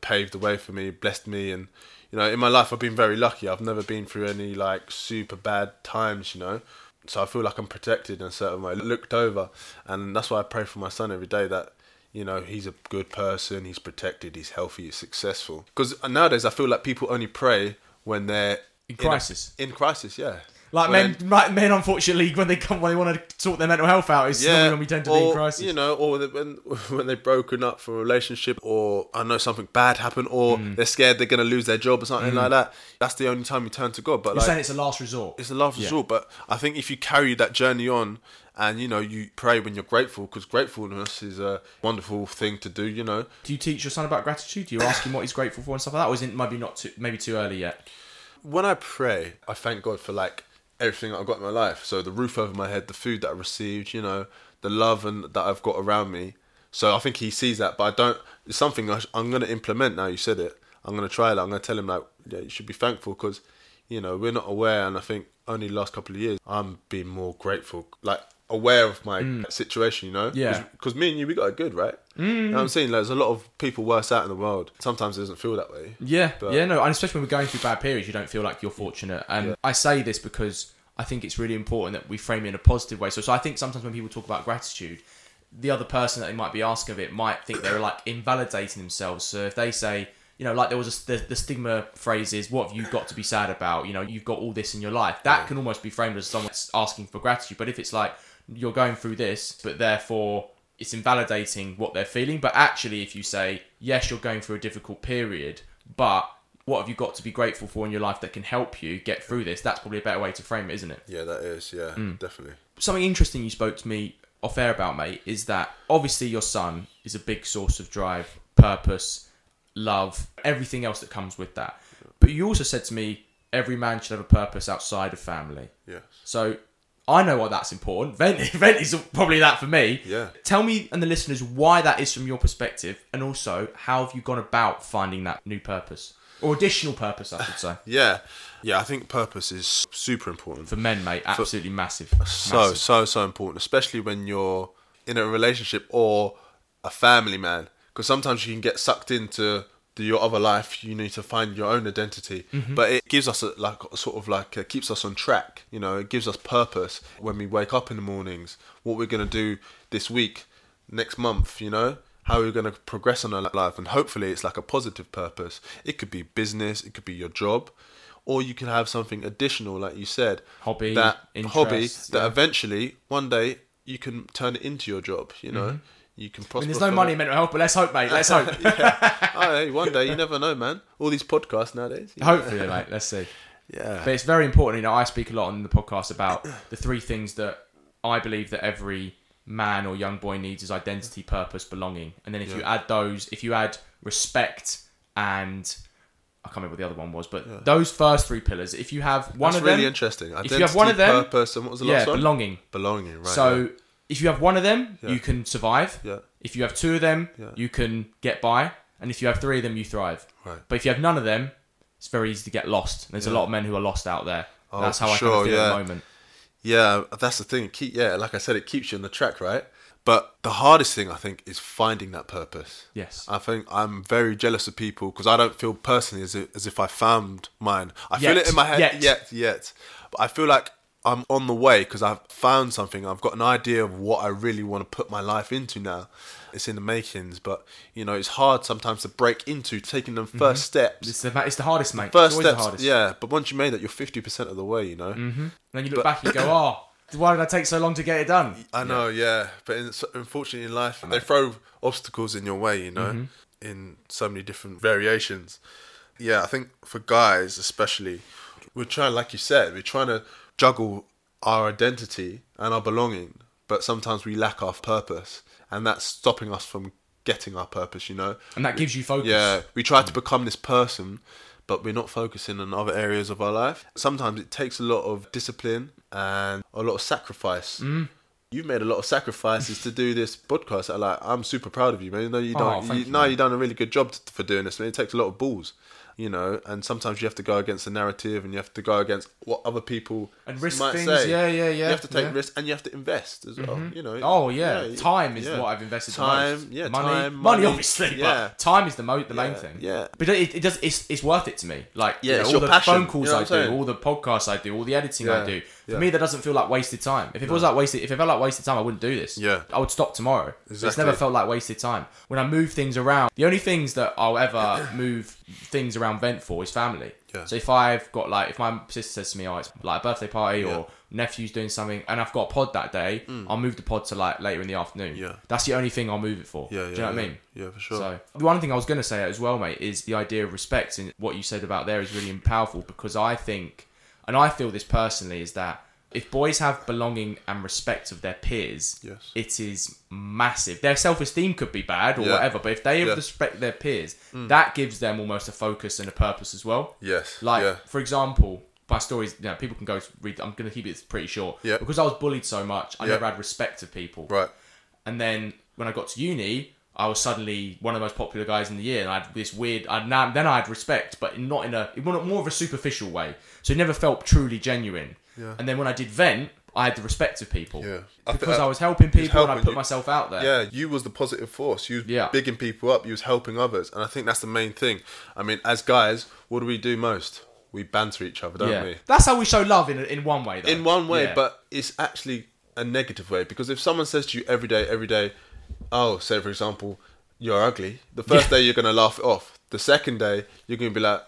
paved the way for me, blessed me. And, you know, in my life, I've been very lucky. I've never been through any, like, super bad times, you know. So I feel like I'm protected in a certain way, looked over. And that's why I pray for my son every day that, you know, he's a good person, he's protected, he's healthy, he's successful. Because nowadays, I feel like people only pray when they're In a- crisis. in crisis, yeah. Like When- men, like men, unfortunately, when they come, when they want to sort their mental health out, it's normally when we tend to or, be in crisis. You know, or when when they've broken up from a relationship, or I know something bad happened, or Mm. they're scared they're going to lose their job or something like that. That's the only time you turn to God. But You're like, saying it's a last resort. it's a last Yeah. resort. But I think if you carry that journey on, and you know, you pray when you're grateful, because gratefulness is a wonderful thing to do. You know, Do you teach your son about gratitude? Do you ask him what he's grateful for and stuff like that? Or is it maybe not too, maybe too early yet? when I pray, I thank God for like everything I've got in my life. So the roof over my head, the food that I received, you know, the love and that I've got around me. So I think he sees that, but I don't. It's something I sh- I'm going to implement now. You said it. I'm going to try that. I'm going to tell him like, yeah, you should be thankful because, you know, we're not aware, and I think only last couple of years I'm being more grateful, like aware of my mm. situation. You know, Yeah. Because me and you, we got it good, right? Mm. You know what I'm saying? Like, there's a lot of people worse out in the world. Sometimes it doesn't feel that way. Yeah, But- yeah, no, and especially when we're going through bad periods, you don't feel like you're fortunate. And. I say this because I think it's really important that we frame it in a positive way. So, so I think sometimes when people talk about gratitude, the other person that they might be asking of it might think they're like invalidating themselves. So if they say, you know, like there was a, the, the stigma phrase is, what have you got to be sad about? You know, you've got all this in your life. That can almost be framed as someone asking for gratitude. But if it's like, you're going through this, but therefore it's invalidating what they're feeling. But actually, if you say, yes, you're going through a difficult period, but what have you got to be grateful for in your life that can help you get through this? That's probably a better way to frame it, isn't it? Yeah, that is. Yeah, Mm. definitely. Something interesting you spoke to me off air about, mate, is that obviously your son is a big source of drive, purpose, love, everything else that comes with that. But you also said to me, every man should have a purpose outside of family. Yes. So I know why that's important. Vent, Vent is probably that for me. Yeah. Tell me and the listeners why that is from your perspective, and also how have you gone about finding that new purpose or additional purpose, I should say, Yeah, yeah. I think purpose is super important. for men, mate. Absolutely massive. so Massive. so so important, especially when you're in a relationship or a family man, because sometimes you can get sucked into your other life. You need to find your own identity, Mm-hmm. but it gives us a, like a sort of like uh keeps us on track. You know, it gives us purpose when we wake up in the mornings. What we're gonna do this week, next month. You know. How we're going to progress on our life, and hopefully, it's like a positive purpose. It could be business, it could be your job, or you can have something additional, like you said, Hobby, that hobby interests, that eventually one day you can turn it into your job. You know, you can I mean, there's no money in mental health, but let's hope, mate. Let's hope. oh, hey, one day you never know, man. All these podcasts nowadays. Hopefully, mate. Let's see. Yeah. But it's very important. You know, I speak a lot on the podcast about the three things that I believe that every man or young boy needs is identity, purpose, belonging. And then if you add those, if you add respect and I can't remember what the other one was, but those first three pillars, if you have one That's of them, really interesting. Identity, if you have one of them, purpose, and what was the yeah, last one? belonging. Belonging. Right. so yeah. If you have one of them, you can survive. Yeah. If you have two of them, Yeah. you can get by. And if you have three of them, you thrive. Right. But if you have none of them, it's very easy to get lost. There's a lot of men who are lost out there. Oh, That's how I sure, of feel at yeah. the moment. Yeah, that's the thing. Keep yeah, like I said, it keeps you on the track, right? But the hardest thing I think is finding that purpose. Yes. I think I'm very jealous of people because I don't feel personally as if, as if I found mine. I feel Yet. it in my head Yet. yet, yet. But I feel like I'm on the way because I've found something. I've got an idea of what I really want to put my life into now. It's in the makings, but you know, it's hard sometimes to break into taking them 1st steps. It's the, it's the hardest, mate. First steps, the hardest. yeah. But once you made that, you're fifty percent of the way. You know. And then you look back and you go, oh, why did I take so long to get it done? I know, yeah, but in, unfortunately in life, they throw obstacles in your way, you know, Mm-hmm. in so many different variations. Yeah, I think for guys especially, we're trying, like you said, we're trying to juggle our identity and our belonging, but sometimes we lack our purpose, and that's stopping us from getting our purpose, you know. And that gives you focus. Yeah, we try to become this person, but we're not focusing on other areas of our life. Sometimes it takes a lot of discipline and a lot of sacrifice. Mm. You've made a lot of sacrifices to do this podcast. I like, I'm super proud of you, man. No, you Oh, don't. thank you, you, no, you've done a really good job t- for doing this. Man. It takes a lot of balls, you know. And sometimes you have to go against the narrative, and you have to go against what other people And risk might things, say. yeah, yeah, yeah, You have to take yeah. risks, and you have to invest as well. Mm-hmm. You know. Oh yeah, time is yeah. what I've invested Time, the most. yeah, money, time, money, money, obviously, yeah. but time is the mo- the main thing. yeah. but it, it does it's, it's worth it to me. Like Yeah, you know, all the passion, phone calls you know I do, all the podcasts I do, all the editing I do. For yeah. me, that doesn't feel like wasted time. If it was like wasted, if it felt like wasted time, I wouldn't do this. Yeah. I would stop tomorrow. It's never felt like wasted time. When I move things around, the only things that I'll ever move things around vent for is family. Yeah. So if I've got like, if my sister says to me, "Oh, it's like a birthday party," Yeah. Mm. or nephew's doing something, and I've got a pod that day, I'll move the pod to like later in the afternoon. Yeah. That's the only thing I'll move it for. Yeah, yeah Do you yeah, know what I mean? Yeah, for sure. So the one thing I was going to say as well, mate, is the idea of respect and what you said about there is really powerful because I think, and I feel this personally, is that if boys have belonging and respect of their peers, Yes. it is massive. Their self esteem could be bad or Yeah. whatever, but if they have Yeah. Mm. respect their peers, that gives them almost a focus and a purpose as well. Yes. Like, yeah. for example, my stories, you know, people can go read. I'm going to keep it pretty short. Yeah. Because I was bullied so much, I never had respect of people. Right. And then when I got to uni, I was suddenly one of the most popular guys in the year, and I had this weird. I now then I had respect, but not in a it more of a superficial way. So it never felt truly genuine. Yeah. And then when I did vent, I had the respect of people. Yeah. I Because I- I was helping people and I put you- myself out there. Yeah, you was the positive force. You was Yeah. bigging people up. You was helping others, and I think that's the main thing. I mean, as guys, what do we do most? we banter each other, don't yeah. we? That's how we show love in in one way. Though. In one way, Yeah. but it's actually a negative way because if someone says to you every day, every day, oh, say for example, you're ugly. The first day you're gonna laugh it off. The second day you're gonna be like,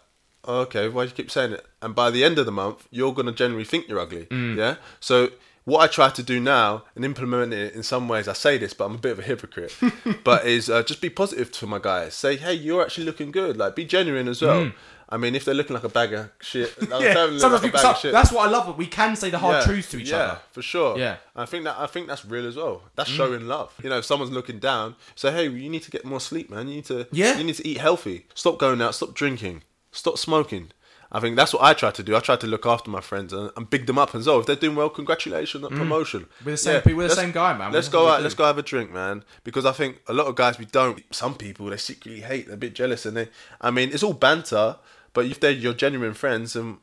okay, why do you keep saying it? And by the end of the month, you're gonna generally think you're ugly. Mm. Yeah. So what I try to do now and implement it in some ways, I say this, but I'm a bit of a hypocrite. but is uh, just be positive to my guys. Say, hey, you're actually looking good. Like, be genuine as well. I mean, if they're looking like a bag of shit, Mm. yeah. Sometimes like people, bag so- shit that's what I love. We can say the hard truths to each yeah, other. for sure. Yeah. I think that I think that's real as well. That's Mm. showing love. You know, if someone's looking down, say, hey, you need to get more sleep, man. You need to Yeah. you need to eat healthy. Stop going out. Stop drinking. Stop smoking. I think that's what I try to do. I try to look after my friends and, and big them up as well. If they're doing well, congratulations on mm. promotion. We're the same pe- we're the same guy, man. Let's go out. do. Let's go have a drink, man. Because I think a lot of guys we don't. Some people they secretly hate. They're a bit jealous, and they. I mean, it's all banter. But if they're your genuine friends, and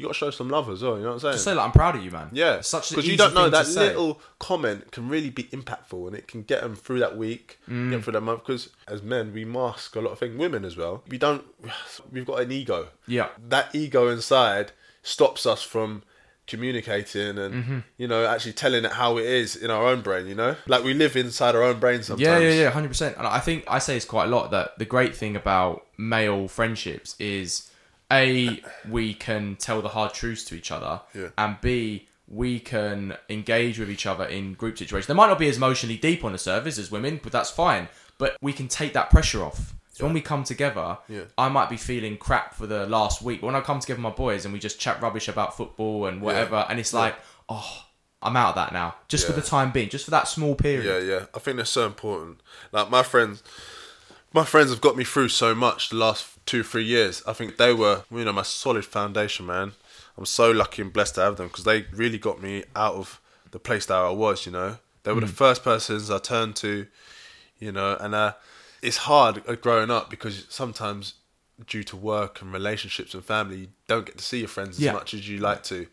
you got to show some love as well. You know what I'm saying? Just say like I'm proud of you, man. Yeah, It's such because because you don't know that little comment can really be impactful, and it can get them through that week, Mm. get through that month. Because as men, we mask a lot of things. Women as well. We don't. We've got an ego. Yeah. That ego inside stops us from communicating and Mm-hmm. you know actually telling it how it is in our own brain. You know, like we live inside our own brain sometimes. Yeah, yeah, yeah, hundred percent. And I think I say this quite a lot that the great thing about male friendships is a we can tell the hard truths to each other, Yeah. and b we can engage with each other in group situations. They might not be as emotionally deep on the surface as women, but that's fine. But we can take that pressure off. So when we come together, Yeah. I might be feeling crap for the last week. But when I come together with my boys and we just chat rubbish about football and whatever, and it's like, oh, I'm out of that now, just for the time being, just for that small period. Yeah, yeah. I think that's so important. Like my friends, my friends have got me through so much the last two, three years. I think they were, you know, my solid foundation, man. I'm so lucky and blessed to have them because they really got me out of the place that I was. You know, they were the first persons I turned to. You know, and uh, it's hard uh, growing up because sometimes due to work and relationships and family, you don't get to see your friends as Yeah. much as you like to,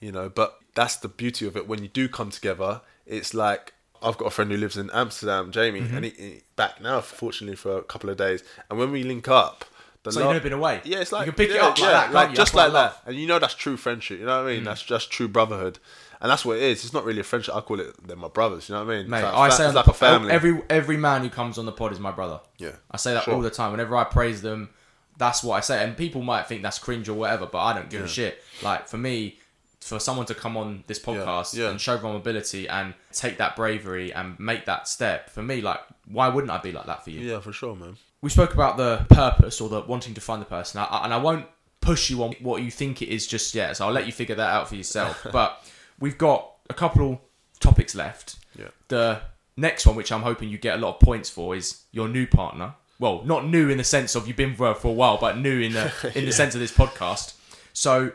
you know. But that's the beauty of it. When you do come together, it's like I've got a friend who lives in Amsterdam, Jamie, Mm-hmm. and he, he back now, fortunately, for a couple of days. And when we link up, the So you've been away? Yeah, it's like You can pick it yeah, up like yeah, that, like just That's what I like that. Mm. And you know that's true friendship. You know what I mean? That's just true brotherhood. And that's what it is. It's not really a friendship. I call it they're my brothers. You know what I mean? Mate, like, I say like a family. Every every man who comes on the pod is my brother. Yeah, I say that sure. all the time. Whenever I praise them, that's what I say. And people might think that's cringe or whatever, but I don't give a shit. Like for me, for someone to come on this podcast yeah. and show vulnerability and take that bravery and make that step, for me, like why wouldn't I be like that for you? yeah, for sure, man. we spoke about the purpose or the wanting to find the person, I, and I won't push you on what you think it is just yet. So I'll let you figure that out for yourself. but we've got a couple topics left. Yeah. The next one, which I'm hoping you get a lot of points for, is your new partner. Well, not new in the sense of you've been with her for a while, but new in the in the sense of this podcast. So,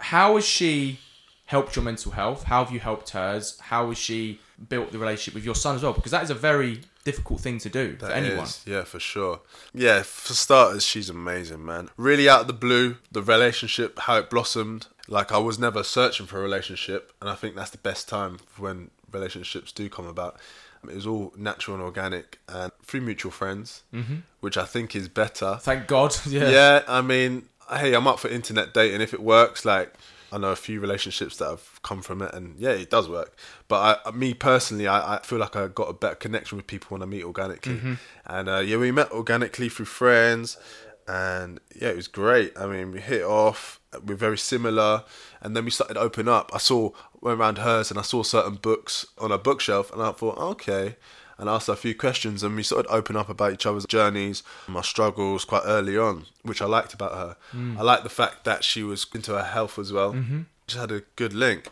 how has she helped your mental health? How have you helped hers? How has she built the relationship with your son as well? Because that is a very difficult thing to do for anyone. is, yeah, for sure. Yeah, for starters, she's amazing, man. Really out of the blue, the relationship, how it blossomed. Like I was never searching for a relationship, and I think that's the best time when relationships do come about. It was all natural and organic, and through mutual friends, mm-hmm. which I think is better. Thank God. Yeah. Yeah, I mean, hey, I'm up for internet dating if it works. Like, I know a few relationships that have come from it, and yeah, it does work. But I, me personally, I, I feel like I got a better connection with people when I meet organically. And uh, yeah, we met organically through friends, and yeah, it was great. I mean, we hit off. We're very similar, and then we started to open up. I saw went around hers, and I saw certain books on a bookshelf, and I thought, okay and asked her a few questions and we sort of open up about each other's journeys um, and my struggles quite early on which i liked about her. Mm. I liked the fact that she was into her health as well. Mm-hmm. she had a good link.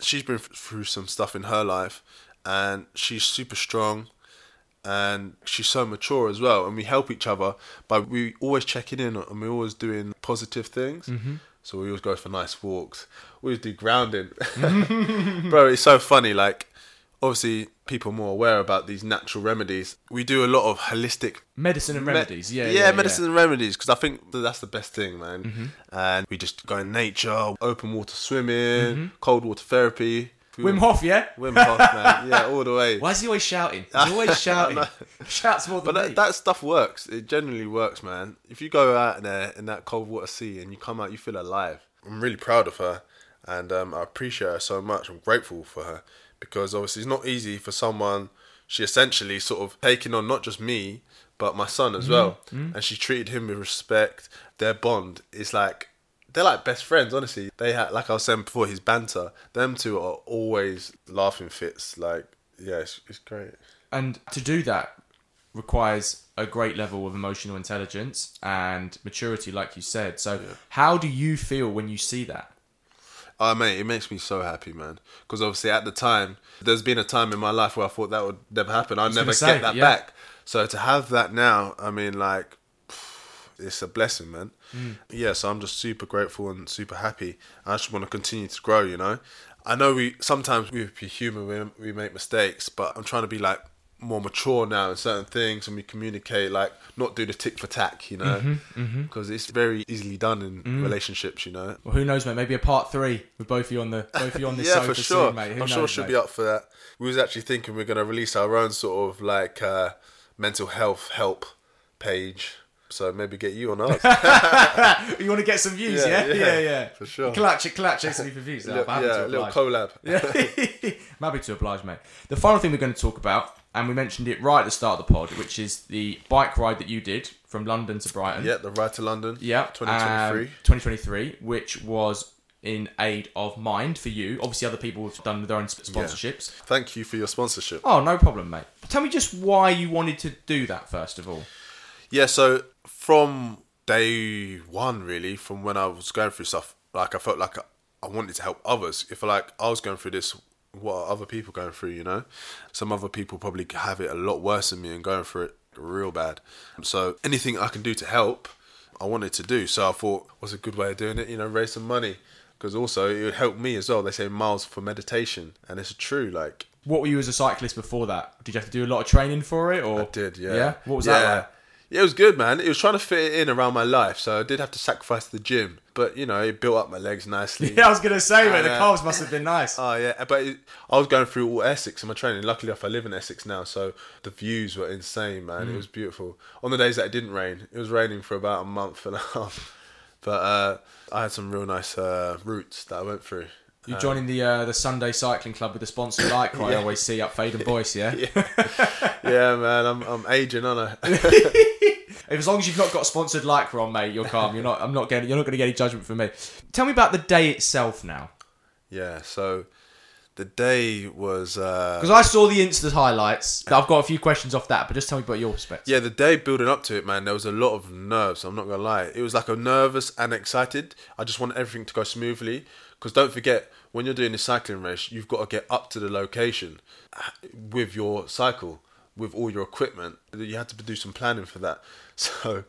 She's been through some stuff in her life and she's super strong and she's so mature as well and we help each other but we always checking in and we're always doing positive things. Mm-hmm. So we always go for nice walks. We always do grounding. Bro it's so funny like obviously people are more aware about these natural remedies we do a lot of holistic Medicine and me- remedies. yeah, yeah, yeah, medicine yeah. and remedies because I think that that's the best thing, man. Mm-hmm. And we just go in nature, open water swimming, Mm-hmm. cold water therapy. Wim Hof, yeah. Wim Hof, man. Yeah, all the way. Why is he always shouting? He's always shouting. Shouts more than But me. that, that stuff works. It genuinely works, man. If you go out there in that cold water sea and you come out, you feel alive. I'm really proud of her, and um, I appreciate her so much. I'm grateful for her because obviously it's not easy for someone. She essentially sort of taking on not just me but my son as mm-hmm. well, mm-hmm. and she treated him with respect. Their bond is like they're like best friends. Honestly, they had like I was saying before, his banter. Them two are always laughing fits. Like yeah, it's, it's great. And to do that requires a great level of emotional intelligence and maturity, like you said. So, how do you feel when you see that? Oh mate, it makes me so happy, man. Because obviously at the time, there's been a time in my life where I thought that would never happen. I'd never say, get that yeah. back. So to have that now, I mean, like, it's a blessing, man. Mm. Yeah, so I'm just super grateful and super happy. I just want to continue to grow, you know. I know we sometimes we be human, we, we make mistakes, but I'm trying to be like more mature now in certain things, and we communicate like not do the tick for tack, you know, Mm-hmm, because it's very easily done in relationships, you know. Well, who knows, mate? Maybe a part three with both of you on the both of you on this yeah, sofa for sure. soon, mate. Who I'm knows, sure she'll mate? be up for that. We was actually thinking we're going to release our own sort of like uh, mental health help page. So maybe get you on ours. You want to get some views, Yeah, yeah? yeah, Yeah, yeah. for sure. Clutch it, clutch it, for views. Little- yeah, a little collab. Yeah. I'm happy to oblige, mate. The final thing we're going to talk about, and we mentioned it right at the start of the pod, which is the bike ride that you did from London to Brighton. Yeah, the ride to London. Yeah. 2023. um, 2023, which was in aid of Mind for you. Obviously, other people have done their own sp- sponsorships. Thank you for your sponsorship. Oh, no problem, mate. Tell me just why you wanted to do that, first of all. Yeah, so from day one, really, from when I was going through stuff, like I felt like I, I wanted to help others. If like I was going through this, what are other people going through? You know, some other people probably have it a lot worse than me and going through it real bad. So anything I can do to help, I wanted to do. So I thought, what's a good way of doing it? You know, raise some money because also it would help me as well. They say miles for meditation, and it's true. Like What were you as a cyclist before that? Did you have to do a lot of training for it, or I did, yeah. Yeah. What was yeah. that like? Yeah, it was good, man. It was trying to fit it in around my life, so I did have to sacrifice the gym. But you know, it built up my legs nicely. Yeah, I was gonna say, man, The uh, calves must have been nice. Oh yeah, but it, I was going through all Essex in my training. Luckily enough, I live in Essex now, so the views were insane, man. Mm. It was beautiful. On the days that it didn't rain, it was raining for about a month and a half. But uh, I had some real nice uh, routes that I went through. You're joining the uh, the Sunday Cycling Club with the sponsor Lycra. I always see up Fade and Boyce, yeah. Yeah, man, I'm I'm aging, aren't I? If as long as you've not got sponsored Lycra on, mate, you're calm. You're not. I'm not getting. You're not going to get any judgment from me. Tell me about the day itself now, yeah. So the day was. Uh, because I saw the Insta highlights. I've got a few questions off that, but just tell me about your perspective. Yeah, the day building up to it, man, there was a lot of nerves. I'm not gonna lie. It was like a nervous and excited. I just want everything to go smoothly. Because don't forget, when you're doing a cycling race, you've got to get up to the location uh, with your cycle, with all your equipment. You had to do some planning for that. So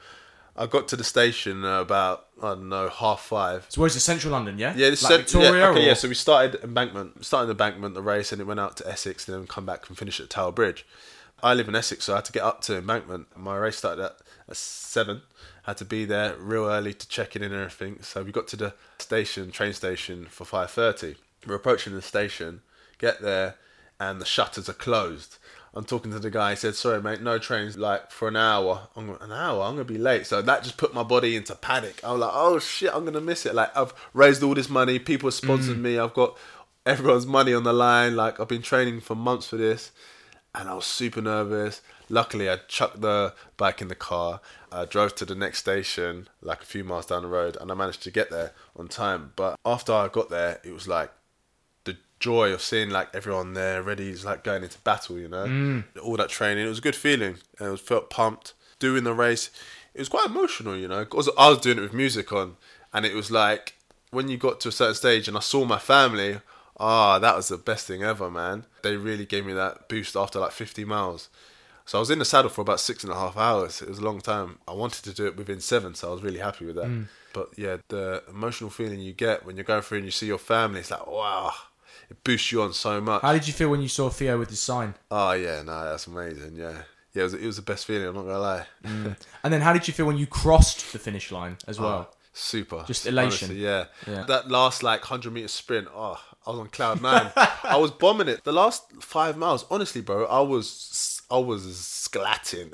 I got to the station about I don't know half five. So where's the Central London? Yeah. Yeah, this like said, Victoria. yeah, okay, or... yeah. So we started embankment, started embankment the race, and it went out to Essex, and then come back and finish at Tower Bridge. I live in Essex, so I had to get up to embankment. My race started at, at seven. Had to be there real early to check in and everything. So we got to the station, train station, for five thirty. We're approaching the station, get there, and the shutters are closed. I'm talking to the guy. He said, "Sorry, mate, no trains like for an hour. I'm going, an hour. I'm gonna be late." So that just put my body into panic. I was like, "Oh shit, I'm gonna miss it." Like I've raised all this money. People have sponsored mm. me. I've got everyone's money on the line. Like I've been training for months for this, and I was super nervous. Luckily, I chucked the bike in the car. I drove to the next station, like a few miles down the road, and I managed to get there on time. But after I got there, it was like joy of seeing like everyone there ready, it's like going into battle, you know. Mm. All that training, it was a good feeling. And I was felt pumped doing the race. It was quite emotional, you know. 'cause I was doing it with music on, and it was like when you got to a certain stage, and I saw my family. Ah, that was the best thing ever, man. They really gave me that boost after like 50 miles. So I was in the saddle for about six and a half hours. It was a long time. I wanted to do it within seven, so I was really happy with that. Mm. But yeah, the emotional feeling you get when you're going through and you see your family, it's like wow, it boosts you on so much. How did you feel when you saw Theo with his sign? Oh yeah, no, that's amazing. Yeah, yeah, it was, it was the best feeling. I'm not gonna lie. Mm. And then how did you feel when you crossed the finish line as well? Oh, super. Just elation. Honestly, yeah. Yeah. That last like hundred meter sprint. Oh, I was on cloud nine. I was bombing it. The last five miles, honestly, bro, I was I was sclatting.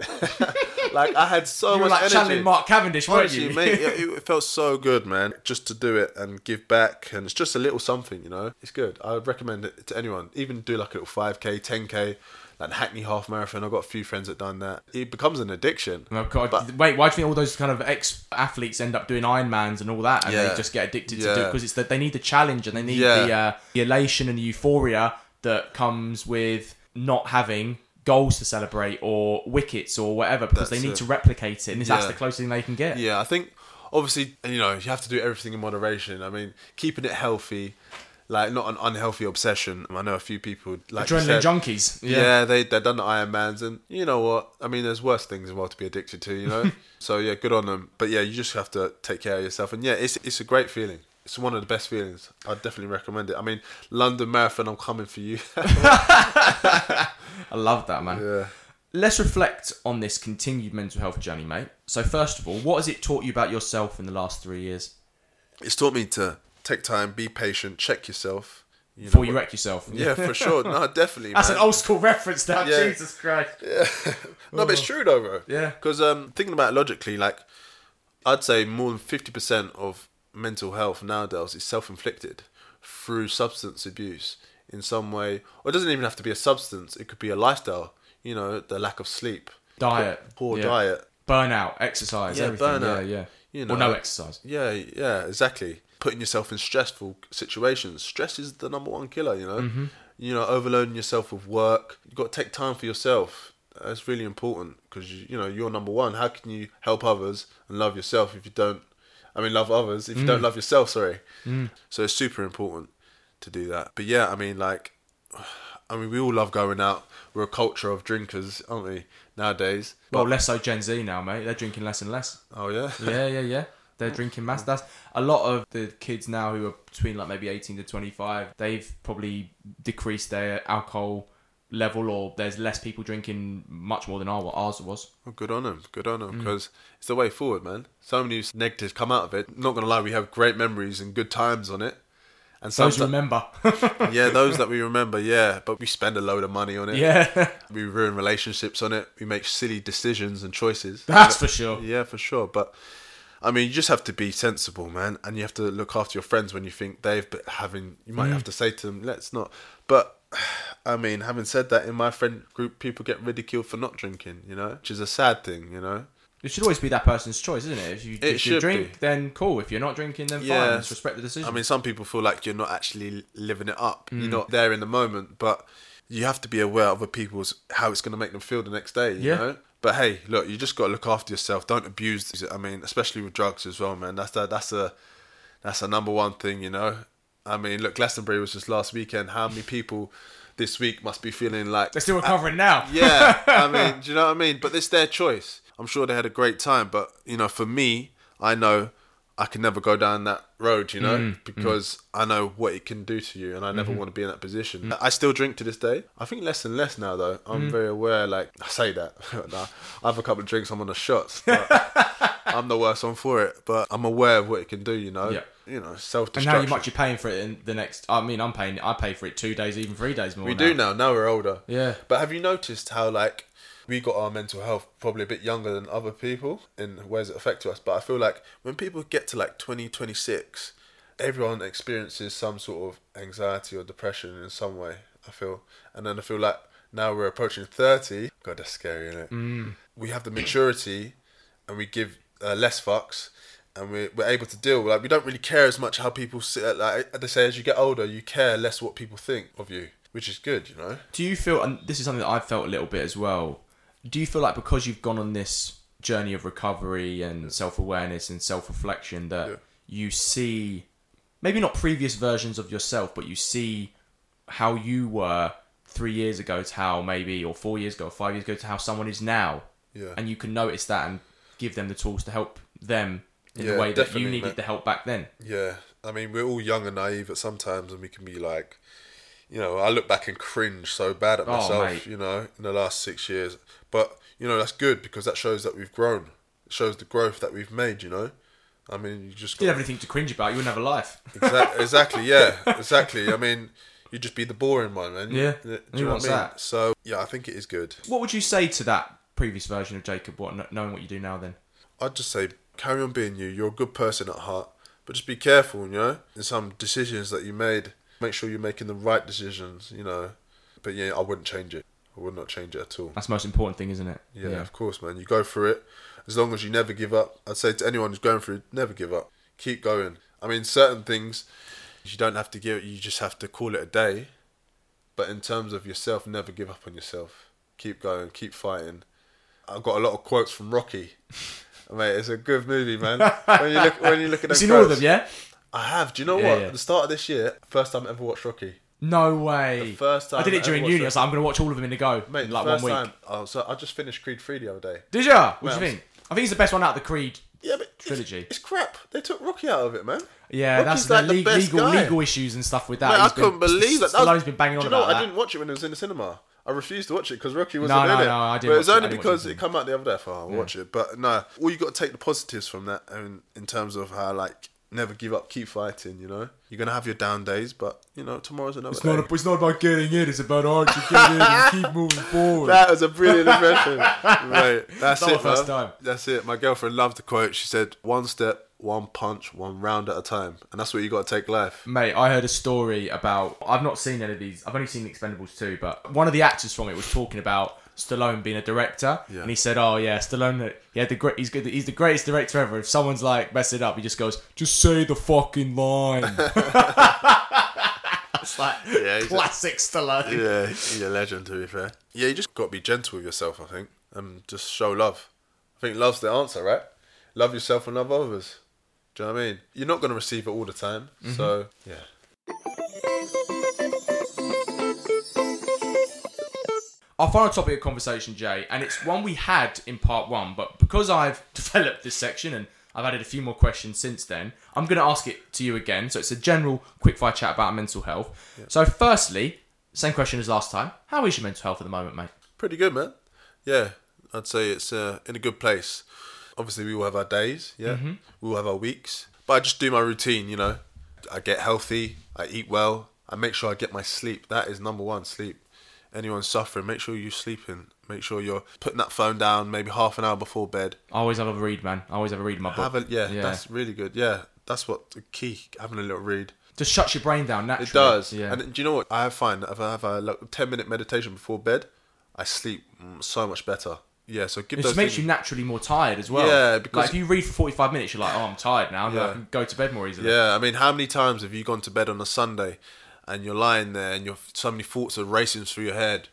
like I had so You were much like energy. channeling Mark Cavendish, weren't you? mate, it, it felt so good, man. Just to do it and give back, and it's just a little something, you know. It's good. I would recommend it to anyone. Even do like a little five k, ten k, like Hackney half marathon. I've got a few friends that done that. It becomes an addiction. Oh God! But- Wait, why do you think all those kind of ex athletes end up doing Ironmans and all that, and they just get addicted to Yeah. do it because it's that they need the challenge and they need Yeah. the uh, the elation and the euphoria that comes with not having goals to celebrate or wickets or whatever because they need it. to replicate it, and that's Yeah. the closest thing they can get. Yeah, I think obviously you know you have to do everything in moderation. I mean, keeping it healthy, like not an unhealthy obsession. I know a few people like Adrenaline said, junkies. Yeah, Yeah. they they've done the Ironmans, and you know what? I mean, there's worse things in the world to be addicted to, you know. so yeah, good on them. But yeah, you just have to take care of yourself, and yeah, it's it's a great feeling. It's one of the best feelings. I'd definitely recommend it. I mean, London Marathon, I'm coming for you. I love that, man. yeah. Let's reflect on this continued mental health journey, mate. So, first of all, what has it taught you about yourself in the last three years It's taught me to take time, be patient, check yourself. You know before you wreck yourself? Yeah, for sure. No, definitely. That's man. an old school reference now. Yeah. Jesus Christ. Yeah. No, but it's true though, bro. Yeah. Because um, thinking about it logically, like I'd say more than fifty percent of mental health nowadays is self-inflicted through substance abuse in some way, or it doesn't even have to be a substance. It could be a lifestyle. You know, the lack of sleep, Diet. poor Yeah. diet. Burnout, exercise, Yeah, everything. burnout. Yeah, yeah. You or know. no exercise. Yeah, yeah, exactly. Putting yourself in stressful situations. Stress is the number one killer. You know, Mm-hmm. you know, overloading yourself with work. You've got to take time for yourself. That's really important because you, you know you're number one. How can you help others and love yourself if you don't? I mean, love others if you Mm. don't love yourself. Sorry. So it's super important to do that. But yeah, I mean, like, I mean, we all love going out. We're a culture of drinkers, aren't we? Nowadays. Well, less so Gen Z now, mate. They're drinking less and less. Oh yeah. Yeah, yeah, yeah. They're drinking mass. That's a lot of the kids now who are between like maybe eighteen to twenty five. They've probably decreased their alcohol level, or there's less people drinking much more than our, what ours was. Well, good on them. Good on Mm. them because it's the way forward, man. So many negatives come out of it. Not gonna lie, we have great memories and good times on it. And Those someti- remember. yeah, those that we remember, yeah. But we spend a load of money on it. yeah, We ruin relationships on it. We make silly decisions and choices. that's for sure. Yeah, for sure. But I mean, you just have to be sensible, man, and you have to look after your friends when you think they've been having. You Mm. might have to say to them, "Let's not." But I mean, having said that, in my friend group, people get ridiculed for not drinking. You know, which is a sad thing. You know. It should always be that person's choice, isn't it? If you, It if you drink, be. then cool. If you're not drinking, then Yeah. fine. Just respect the decision. I mean, some people feel like you're not actually living it up. Mm. You're not there in the moment, but you have to be aware of other people's how it's going to make them feel the next day. You Yeah. know. But hey, look, you just got to look after yourself. Don't abuse. These. I mean, especially with drugs as well, man. That's the, that's a that's a number one thing. You know. I mean, look, Glastonbury was just last weekend. How many people this week must be feeling like They're still recovering now. yeah, I mean, do you know what I mean? But it's their choice. I'm sure they had a great time, but you know, for me, I know I can never go down that road, you know, Mm, because I know what it can do to you, and I Mm-hmm. never want to be in that position. Mm. I still drink to this day. I think less and less now, though. I'm very aware. Like I say that, nah, I have a couple of drinks, I'm on the shots. But I'm the worst one for it, but I'm aware of what it can do. You know, Yeah. You know, self And now destruction. much you're paying for it in the next. I mean, I'm paying. I pay for it two days, even three days more. We now. do now. Now we're older. Yeah. But have you noticed how like we got our mental health probably a bit younger than other people in ways that affect us? But I feel like when people get to like 20, 26, everyone experiences some sort of anxiety or depression in some way. I feel, and then I feel like now we're approaching thirty. God, that's scary, isn't it? Mm. We have the maturity, and we give uh, less fucks. And we're, we're able to deal. Like we don't really care as much how people sit. Uh, like they say, as you get older, you care less what people think of you, which is good, you know. Do you feel, and this is something that I've felt a little bit as well, do you feel like because you've gone on this journey of recovery and self awareness and self reflection that Yeah. you see, maybe not previous versions of yourself, but you see how you were three years ago to how maybe, or four years ago, or five years ago to how someone is now? Yeah. And you can notice that and give them the tools to help them in Yeah, the way that you needed the help back then. Yeah, I mean, we're all young and naive at sometimes, and we can be like, you know, I look back and cringe so bad at Oh, myself, mate. you know, in the last six years. But you know, that's good because that shows that we've grown. It shows the growth that we've made, you know. I mean, you just you got didn't have anything to cringe about, you wouldn't have a life. exactly, exactly, yeah, exactly. I mean, You'd just be the boring one, man. Yeah. Do you know what I mean? that? So yeah, I think it is good. What would you say to that previous version of Jacob? What knowing what you do now, then? I'd just say carry on being you. You're a good person at heart, but just be careful, you know, in some decisions that you made. Make sure you're making the right decisions, you know. But yeah, I wouldn't change it. I would not change it at all. That's the most important thing, isn't it? Yeah, of course, man. You go through it. As long as you never give up. I'd say to anyone who's going through it, never give up. Keep going. I mean, certain things you don't have to give. You just have to call it a day. But in terms of yourself, never give up on yourself. Keep going. Keep fighting. I've got a lot of quotes from Rocky. Mate, it's a good movie, man. When you look, when you look at them seen all of them, yeah? I have. Do you know Yeah, what? yeah. At the start of this year, first time I ever watched Rocky. No way. The first time I did I it during uni. I watched was like, I'm going to watch all of them in a go. Mate, in like one first week. time. Oh, so I just finished Creed 3 the other day. Did ya? What do you think? I think he's the best one out of the Creed. Yeah, but it's- Trilogy. It's, crap. They took Rocky out of it, man. Yeah, Rocky's that's like the le- best legal guy. legal issues and stuff with that. Mate, I He's been- couldn't believe that. that was- Stallone's been banging on Do you know about what? that. I didn't watch it when it was in the cinema. I refused to watch it because Rocky wasn't No, no, in it. no, I didn't but it was watch it. Only because it. it came out the other day. I thought, I'll watch it. But no, all you got to take the positives from that, and in terms of how like never give up, keep fighting. You know, you're gonna have your down days, but you know tomorrow's another It's day. not, it's not about getting in, it's about actually getting in and keep moving forward. That was a brilliant impression. Right, that's Not it, the first man. time. That's it. My girlfriend loved the quote. She said, "One step, one punch, one round at a time," and that's what you got to take life. Mate, I heard a story about. I've not seen any of these. I've only seen The Expendables 2, but one of the actors from it was talking about Stallone being a director, Yeah. and he said, "Oh yeah, Stallone. He had the great. He's good. He's the greatest director ever. If someone's like messing up, he just goes, just say the fucking line." it's like Yeah, he's a- classic Stallone. Yeah, he's a legend. To be fair, yeah, you just got to be gentle with yourself. I think, and just show love. I think love's the answer, right? Love yourself and love others. Do you know what I mean? You're not going to receive it all the time, so yeah. Our final topic of conversation, Jay, and it's one we had in part one, but because I've developed this section and I've added a few more questions since then, I'm going to ask it to you again. So it's a general quickfire chat about mental health. So, firstly, same question as last time. How is your mental health at the moment, mate? Pretty good, man. Yeah, I'd say it's uh, in a good place. Obviously, we will have our days, yeah. We will have our weeks, but I just do my routine. You know, I get healthy, I eat well, I make sure I get my sleep. That is number one. Sleep. Anyone suffering, make sure you're sleeping. Make sure you're putting that phone down maybe half an hour before bed. I always have a read, man. I always have a read in my book. A yeah, Yeah. that's really good. Yeah, that's what the key. Having a little read. Just shuts your brain down naturally. It does. Yeah. And do you know what I find? If I have a like, ten minute meditation before bed, I sleep mm, so much better. Yeah. So give it just makes things- you naturally more tired as well. Yeah, like because- if you read for 45 minutes, you're like, oh, I'm tired now. Yeah. I can go to bed more easily. Yeah, I mean, how many times have you gone to bed on a Sunday and you're lying there and you're so many thoughts are racing through your head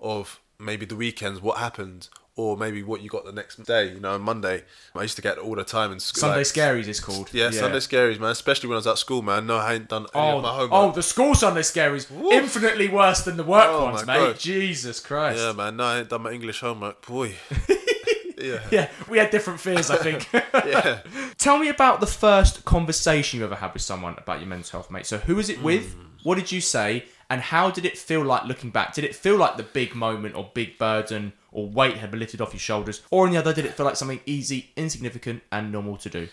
of maybe the weekends, what happened, or maybe what you got the next day, you know, on Monday. I used to get all the time in school. Sunday like- Scaries is called. Yeah, Sunday scaries, man. Especially when I was at school, man. No, I ain't done any Oh, of my homework. oh, the school Sunday Scaries infinitely worse than the work Oh, ones, mate. God. Jesus Christ. Yeah, man. No, I ain't done my English homework, boy. yeah. Yeah, we had different fears, I think. Yeah. Tell me about the first conversation you ever had with someone about your mental health, mate. So, who was it with? Hmm. What did you say? And how did it feel like looking back? Did it feel like the big moment or big burden or weight had been lifted off your shoulders? Or on the other, did it feel like something easy, insignificant, and normal to do?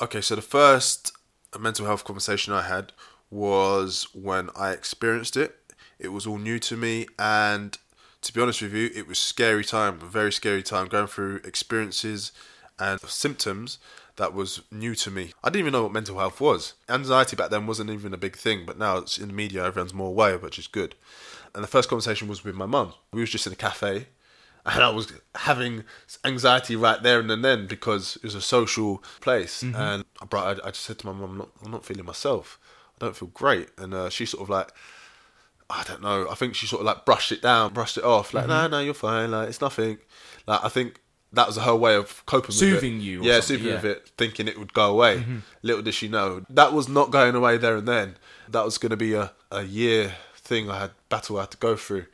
Okay, so the first mental health conversation I had was when I experienced it. It was all new to me, and to be honest with you, it was scary time, a very scary time, going through experiences and symptoms that was new to me. I didn't even know what mental health was. Anxiety back then wasn't even a big thing, but now it's in the media, everyone's more aware, which is good. And the first conversation was with my mum. We was just in a cafe, and I was having anxiety right there and then because it was a social place. Mm-hmm. And I brought, I, I just said to my mum, I'm not, I'm not feeling myself. I don't feel great. And uh, she sort of like, I don't know. I think she sort of like brushed it down, brushed it off. Like, mm-hmm. no, no, you're fine. Like, it's nothing. Like, I think that was her way of coping with it. Soothing you Yeah, soothing yeah. with it, thinking it would go away. Mm-hmm. Little did she know that was not going away there and then. That was going to be a, a year thing I had battle I had to go through.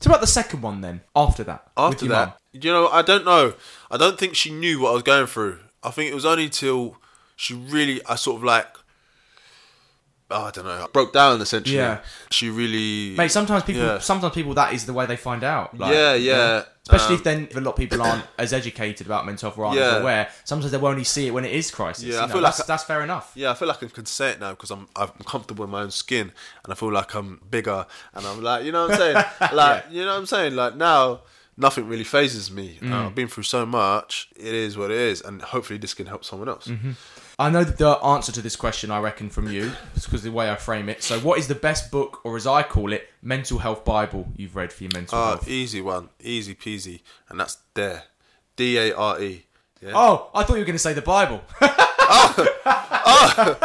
So, about the second one then, after that? After that, mum? you know, I don't know. I don't think she knew what I was going through. I think it was only till she really, I sort of like oh, I don't know, broke down essentially. Yeah. She really. Mate, sometimes people, Yeah. sometimes people, that is the way they find out. Like, yeah, you know? yeah. Especially Um, if then if a lot of people aren't as educated about mental health or aren't Yeah. aware. Sometimes they will only see it when it is crisis. Yeah, you I know, feel like that's, I- that's fair enough. Yeah, I feel like I can say it now because I'm I'm comfortable in my own skin and I feel like I'm bigger and I'm like, you know what I'm saying? Like, you know what I'm saying? Like now, nothing really phases me. Mm. Uh, I've been through so much. It is what it is, and hopefully this can help someone else. Mm-hmm. I know the answer to this question, I reckon, from you, because the way I frame it. So, what is the best book, or as I call it, mental health Bible you've read for your mental Oh, health? easy one, easy peasy, and that's Dare, D A R E. Yeah. Oh, I thought you were going to say the Bible. Oh, oh,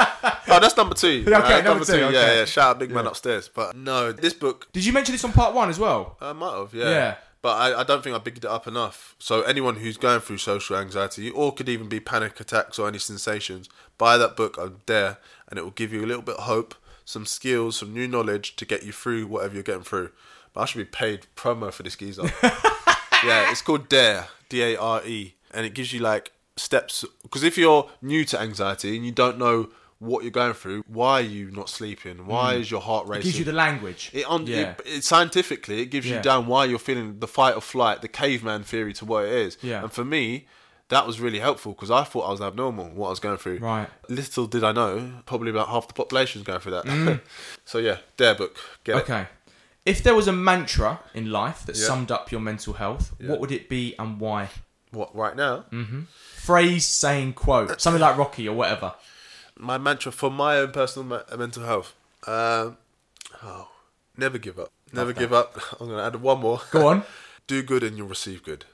oh, that's number two. Okay, Right, number two, Yeah, okay. yeah. Shout out, big man upstairs. But no, this book Did you mention this on part one as well? I might have, yeah. Yeah. But I, I don't think I bigged it up enough. So anyone who's going through social anxiety, or could even be panic attacks or any sensations, buy that book on Dare, and it will give you a little bit of hope, some skills, some new knowledge to get you through whatever you're getting through. But I should be paid promo for this geezer. yeah, it's called Dare, D A R E, and it gives you like steps. Because if you're new to anxiety and you don't know what you're going through, why are you not sleeping? Why is your heart racing? It gives you the language. It on yeah. it, it scientifically it gives Yeah. you down why you're feeling the fight or flight, the caveman theory to what it is. Yeah. And for me, that was really helpful because I thought I was abnormal what I was going through. Right. Little did I know, probably about half the population is going through that. so yeah, Dare book, get it. Mm. Okay. If there was a mantra in life that Yeah. summed up your mental health, what would it be and why? What right now? Mm. Phrase, saying, quote, something like Rocky or whatever. My mantra for my own personal me- mental health. Um, oh, never give up. Never give up. I'm gonna add one more. Go on. Do good and you'll receive good.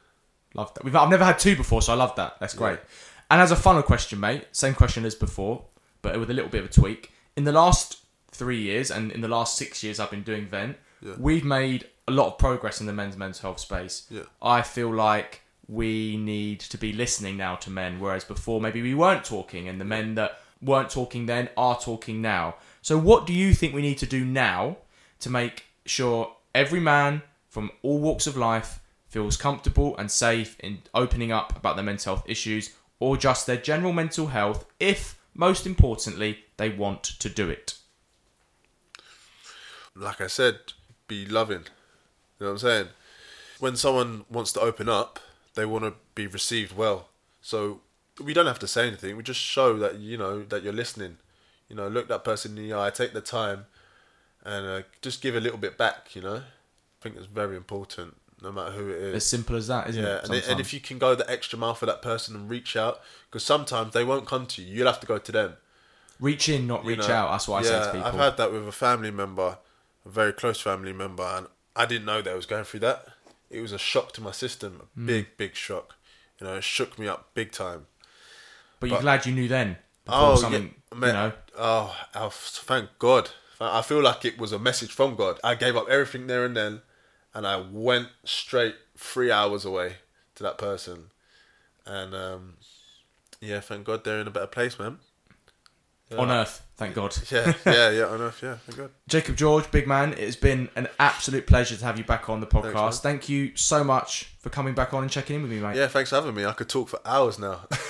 Love that. We've, I've never had two before, so I love that. That's great. And as a final question, mate, same question as before, but with a little bit of a tweak. In the last three years and in the last six years I've been doing Vent, Yeah. we've made a lot of progress in the men's mental health space. Yeah. I feel like we need to be listening now to men, whereas before maybe we weren't talking, and the men that weren't talking then are talking now. So, what do you think we need to do now to make sure every man from all walks of life feels comfortable and safe in opening up about their mental health issues or just their general mental health if, most importantly, they want to do it? like I said, be loving. You know what I'm saying? When someone wants to open up, they want to be received well. So we don't have to say anything. We just show that you know that you're listening. You know, look that person in the eye, take the time, and uh, just give a little bit back. You know, I think it's very important, no matter who it is. As simple as that, isn't Yeah, it? and, and if you can go the extra mile for that person and reach out, because sometimes they won't come to you. You'll have to go to them. reach in, not you reach know? out. That's what I say to people. I've had that with a family member, a very close family member, and I didn't know they was going through that. It was a shock to my system, a Mm. big, big shock. You know, it shook me up big time. But you're but- glad you knew then. Before Oh, something, yeah, you know. Oh, oh, thank God. I feel like it was a message from God. I gave up everything there and then, and I went straight three hours away to that person. And um, yeah, thank God they're in a better place, man. On Earth, thank God. Yeah, yeah, yeah, on earth, yeah, thank God. Jacob George, big man, it has been an absolute pleasure to have you back on the podcast. man. Thank you so much for coming back on and checking in with me, mate. Yeah, thanks for having me. I could talk for hours now.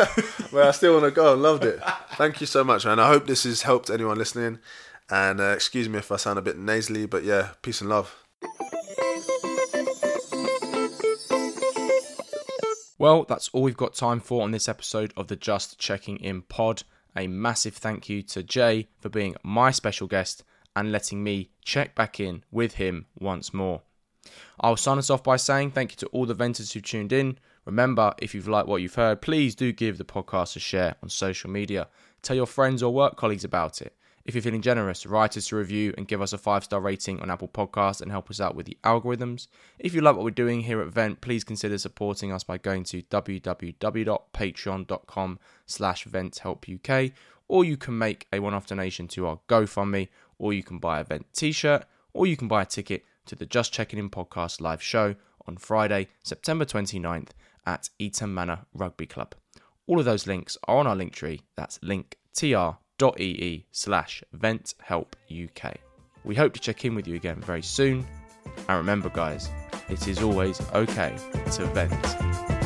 but I still want to go. I loved it. Thank you so much, man. I hope this has helped anyone listening. And uh, excuse me if I sound a bit nasally, but yeah, peace and love. Well, that's all we've got time for on this episode of the Just Checking In pod. A massive thank you to Jay for being my special guest and letting me check back in with him once more. I'll sign us off by saying thank you to all the venters who tuned in. Remember, if you've liked what you've heard, please do give the podcast a share on social media. Tell your friends or work colleagues about it. If you're feeling generous, write us a review and give us a five star rating on Apple Podcasts and help us out with the algorithms. If you like what we're doing here at Vent, please consider supporting us by going to www.patreon.com slash venthelpuk or you can make a one-off donation to our GoFundMe or you can buy a Vent t-shirt or you can buy a ticket to the Just Checking In podcast live show on Friday, September 29th at Eton Manor Rugby Club. All of those links are on our link tree. That's linktr.ee slash venthelpuk. We hope to check in with you again very soon. And remember, guys, it is always okay to vent.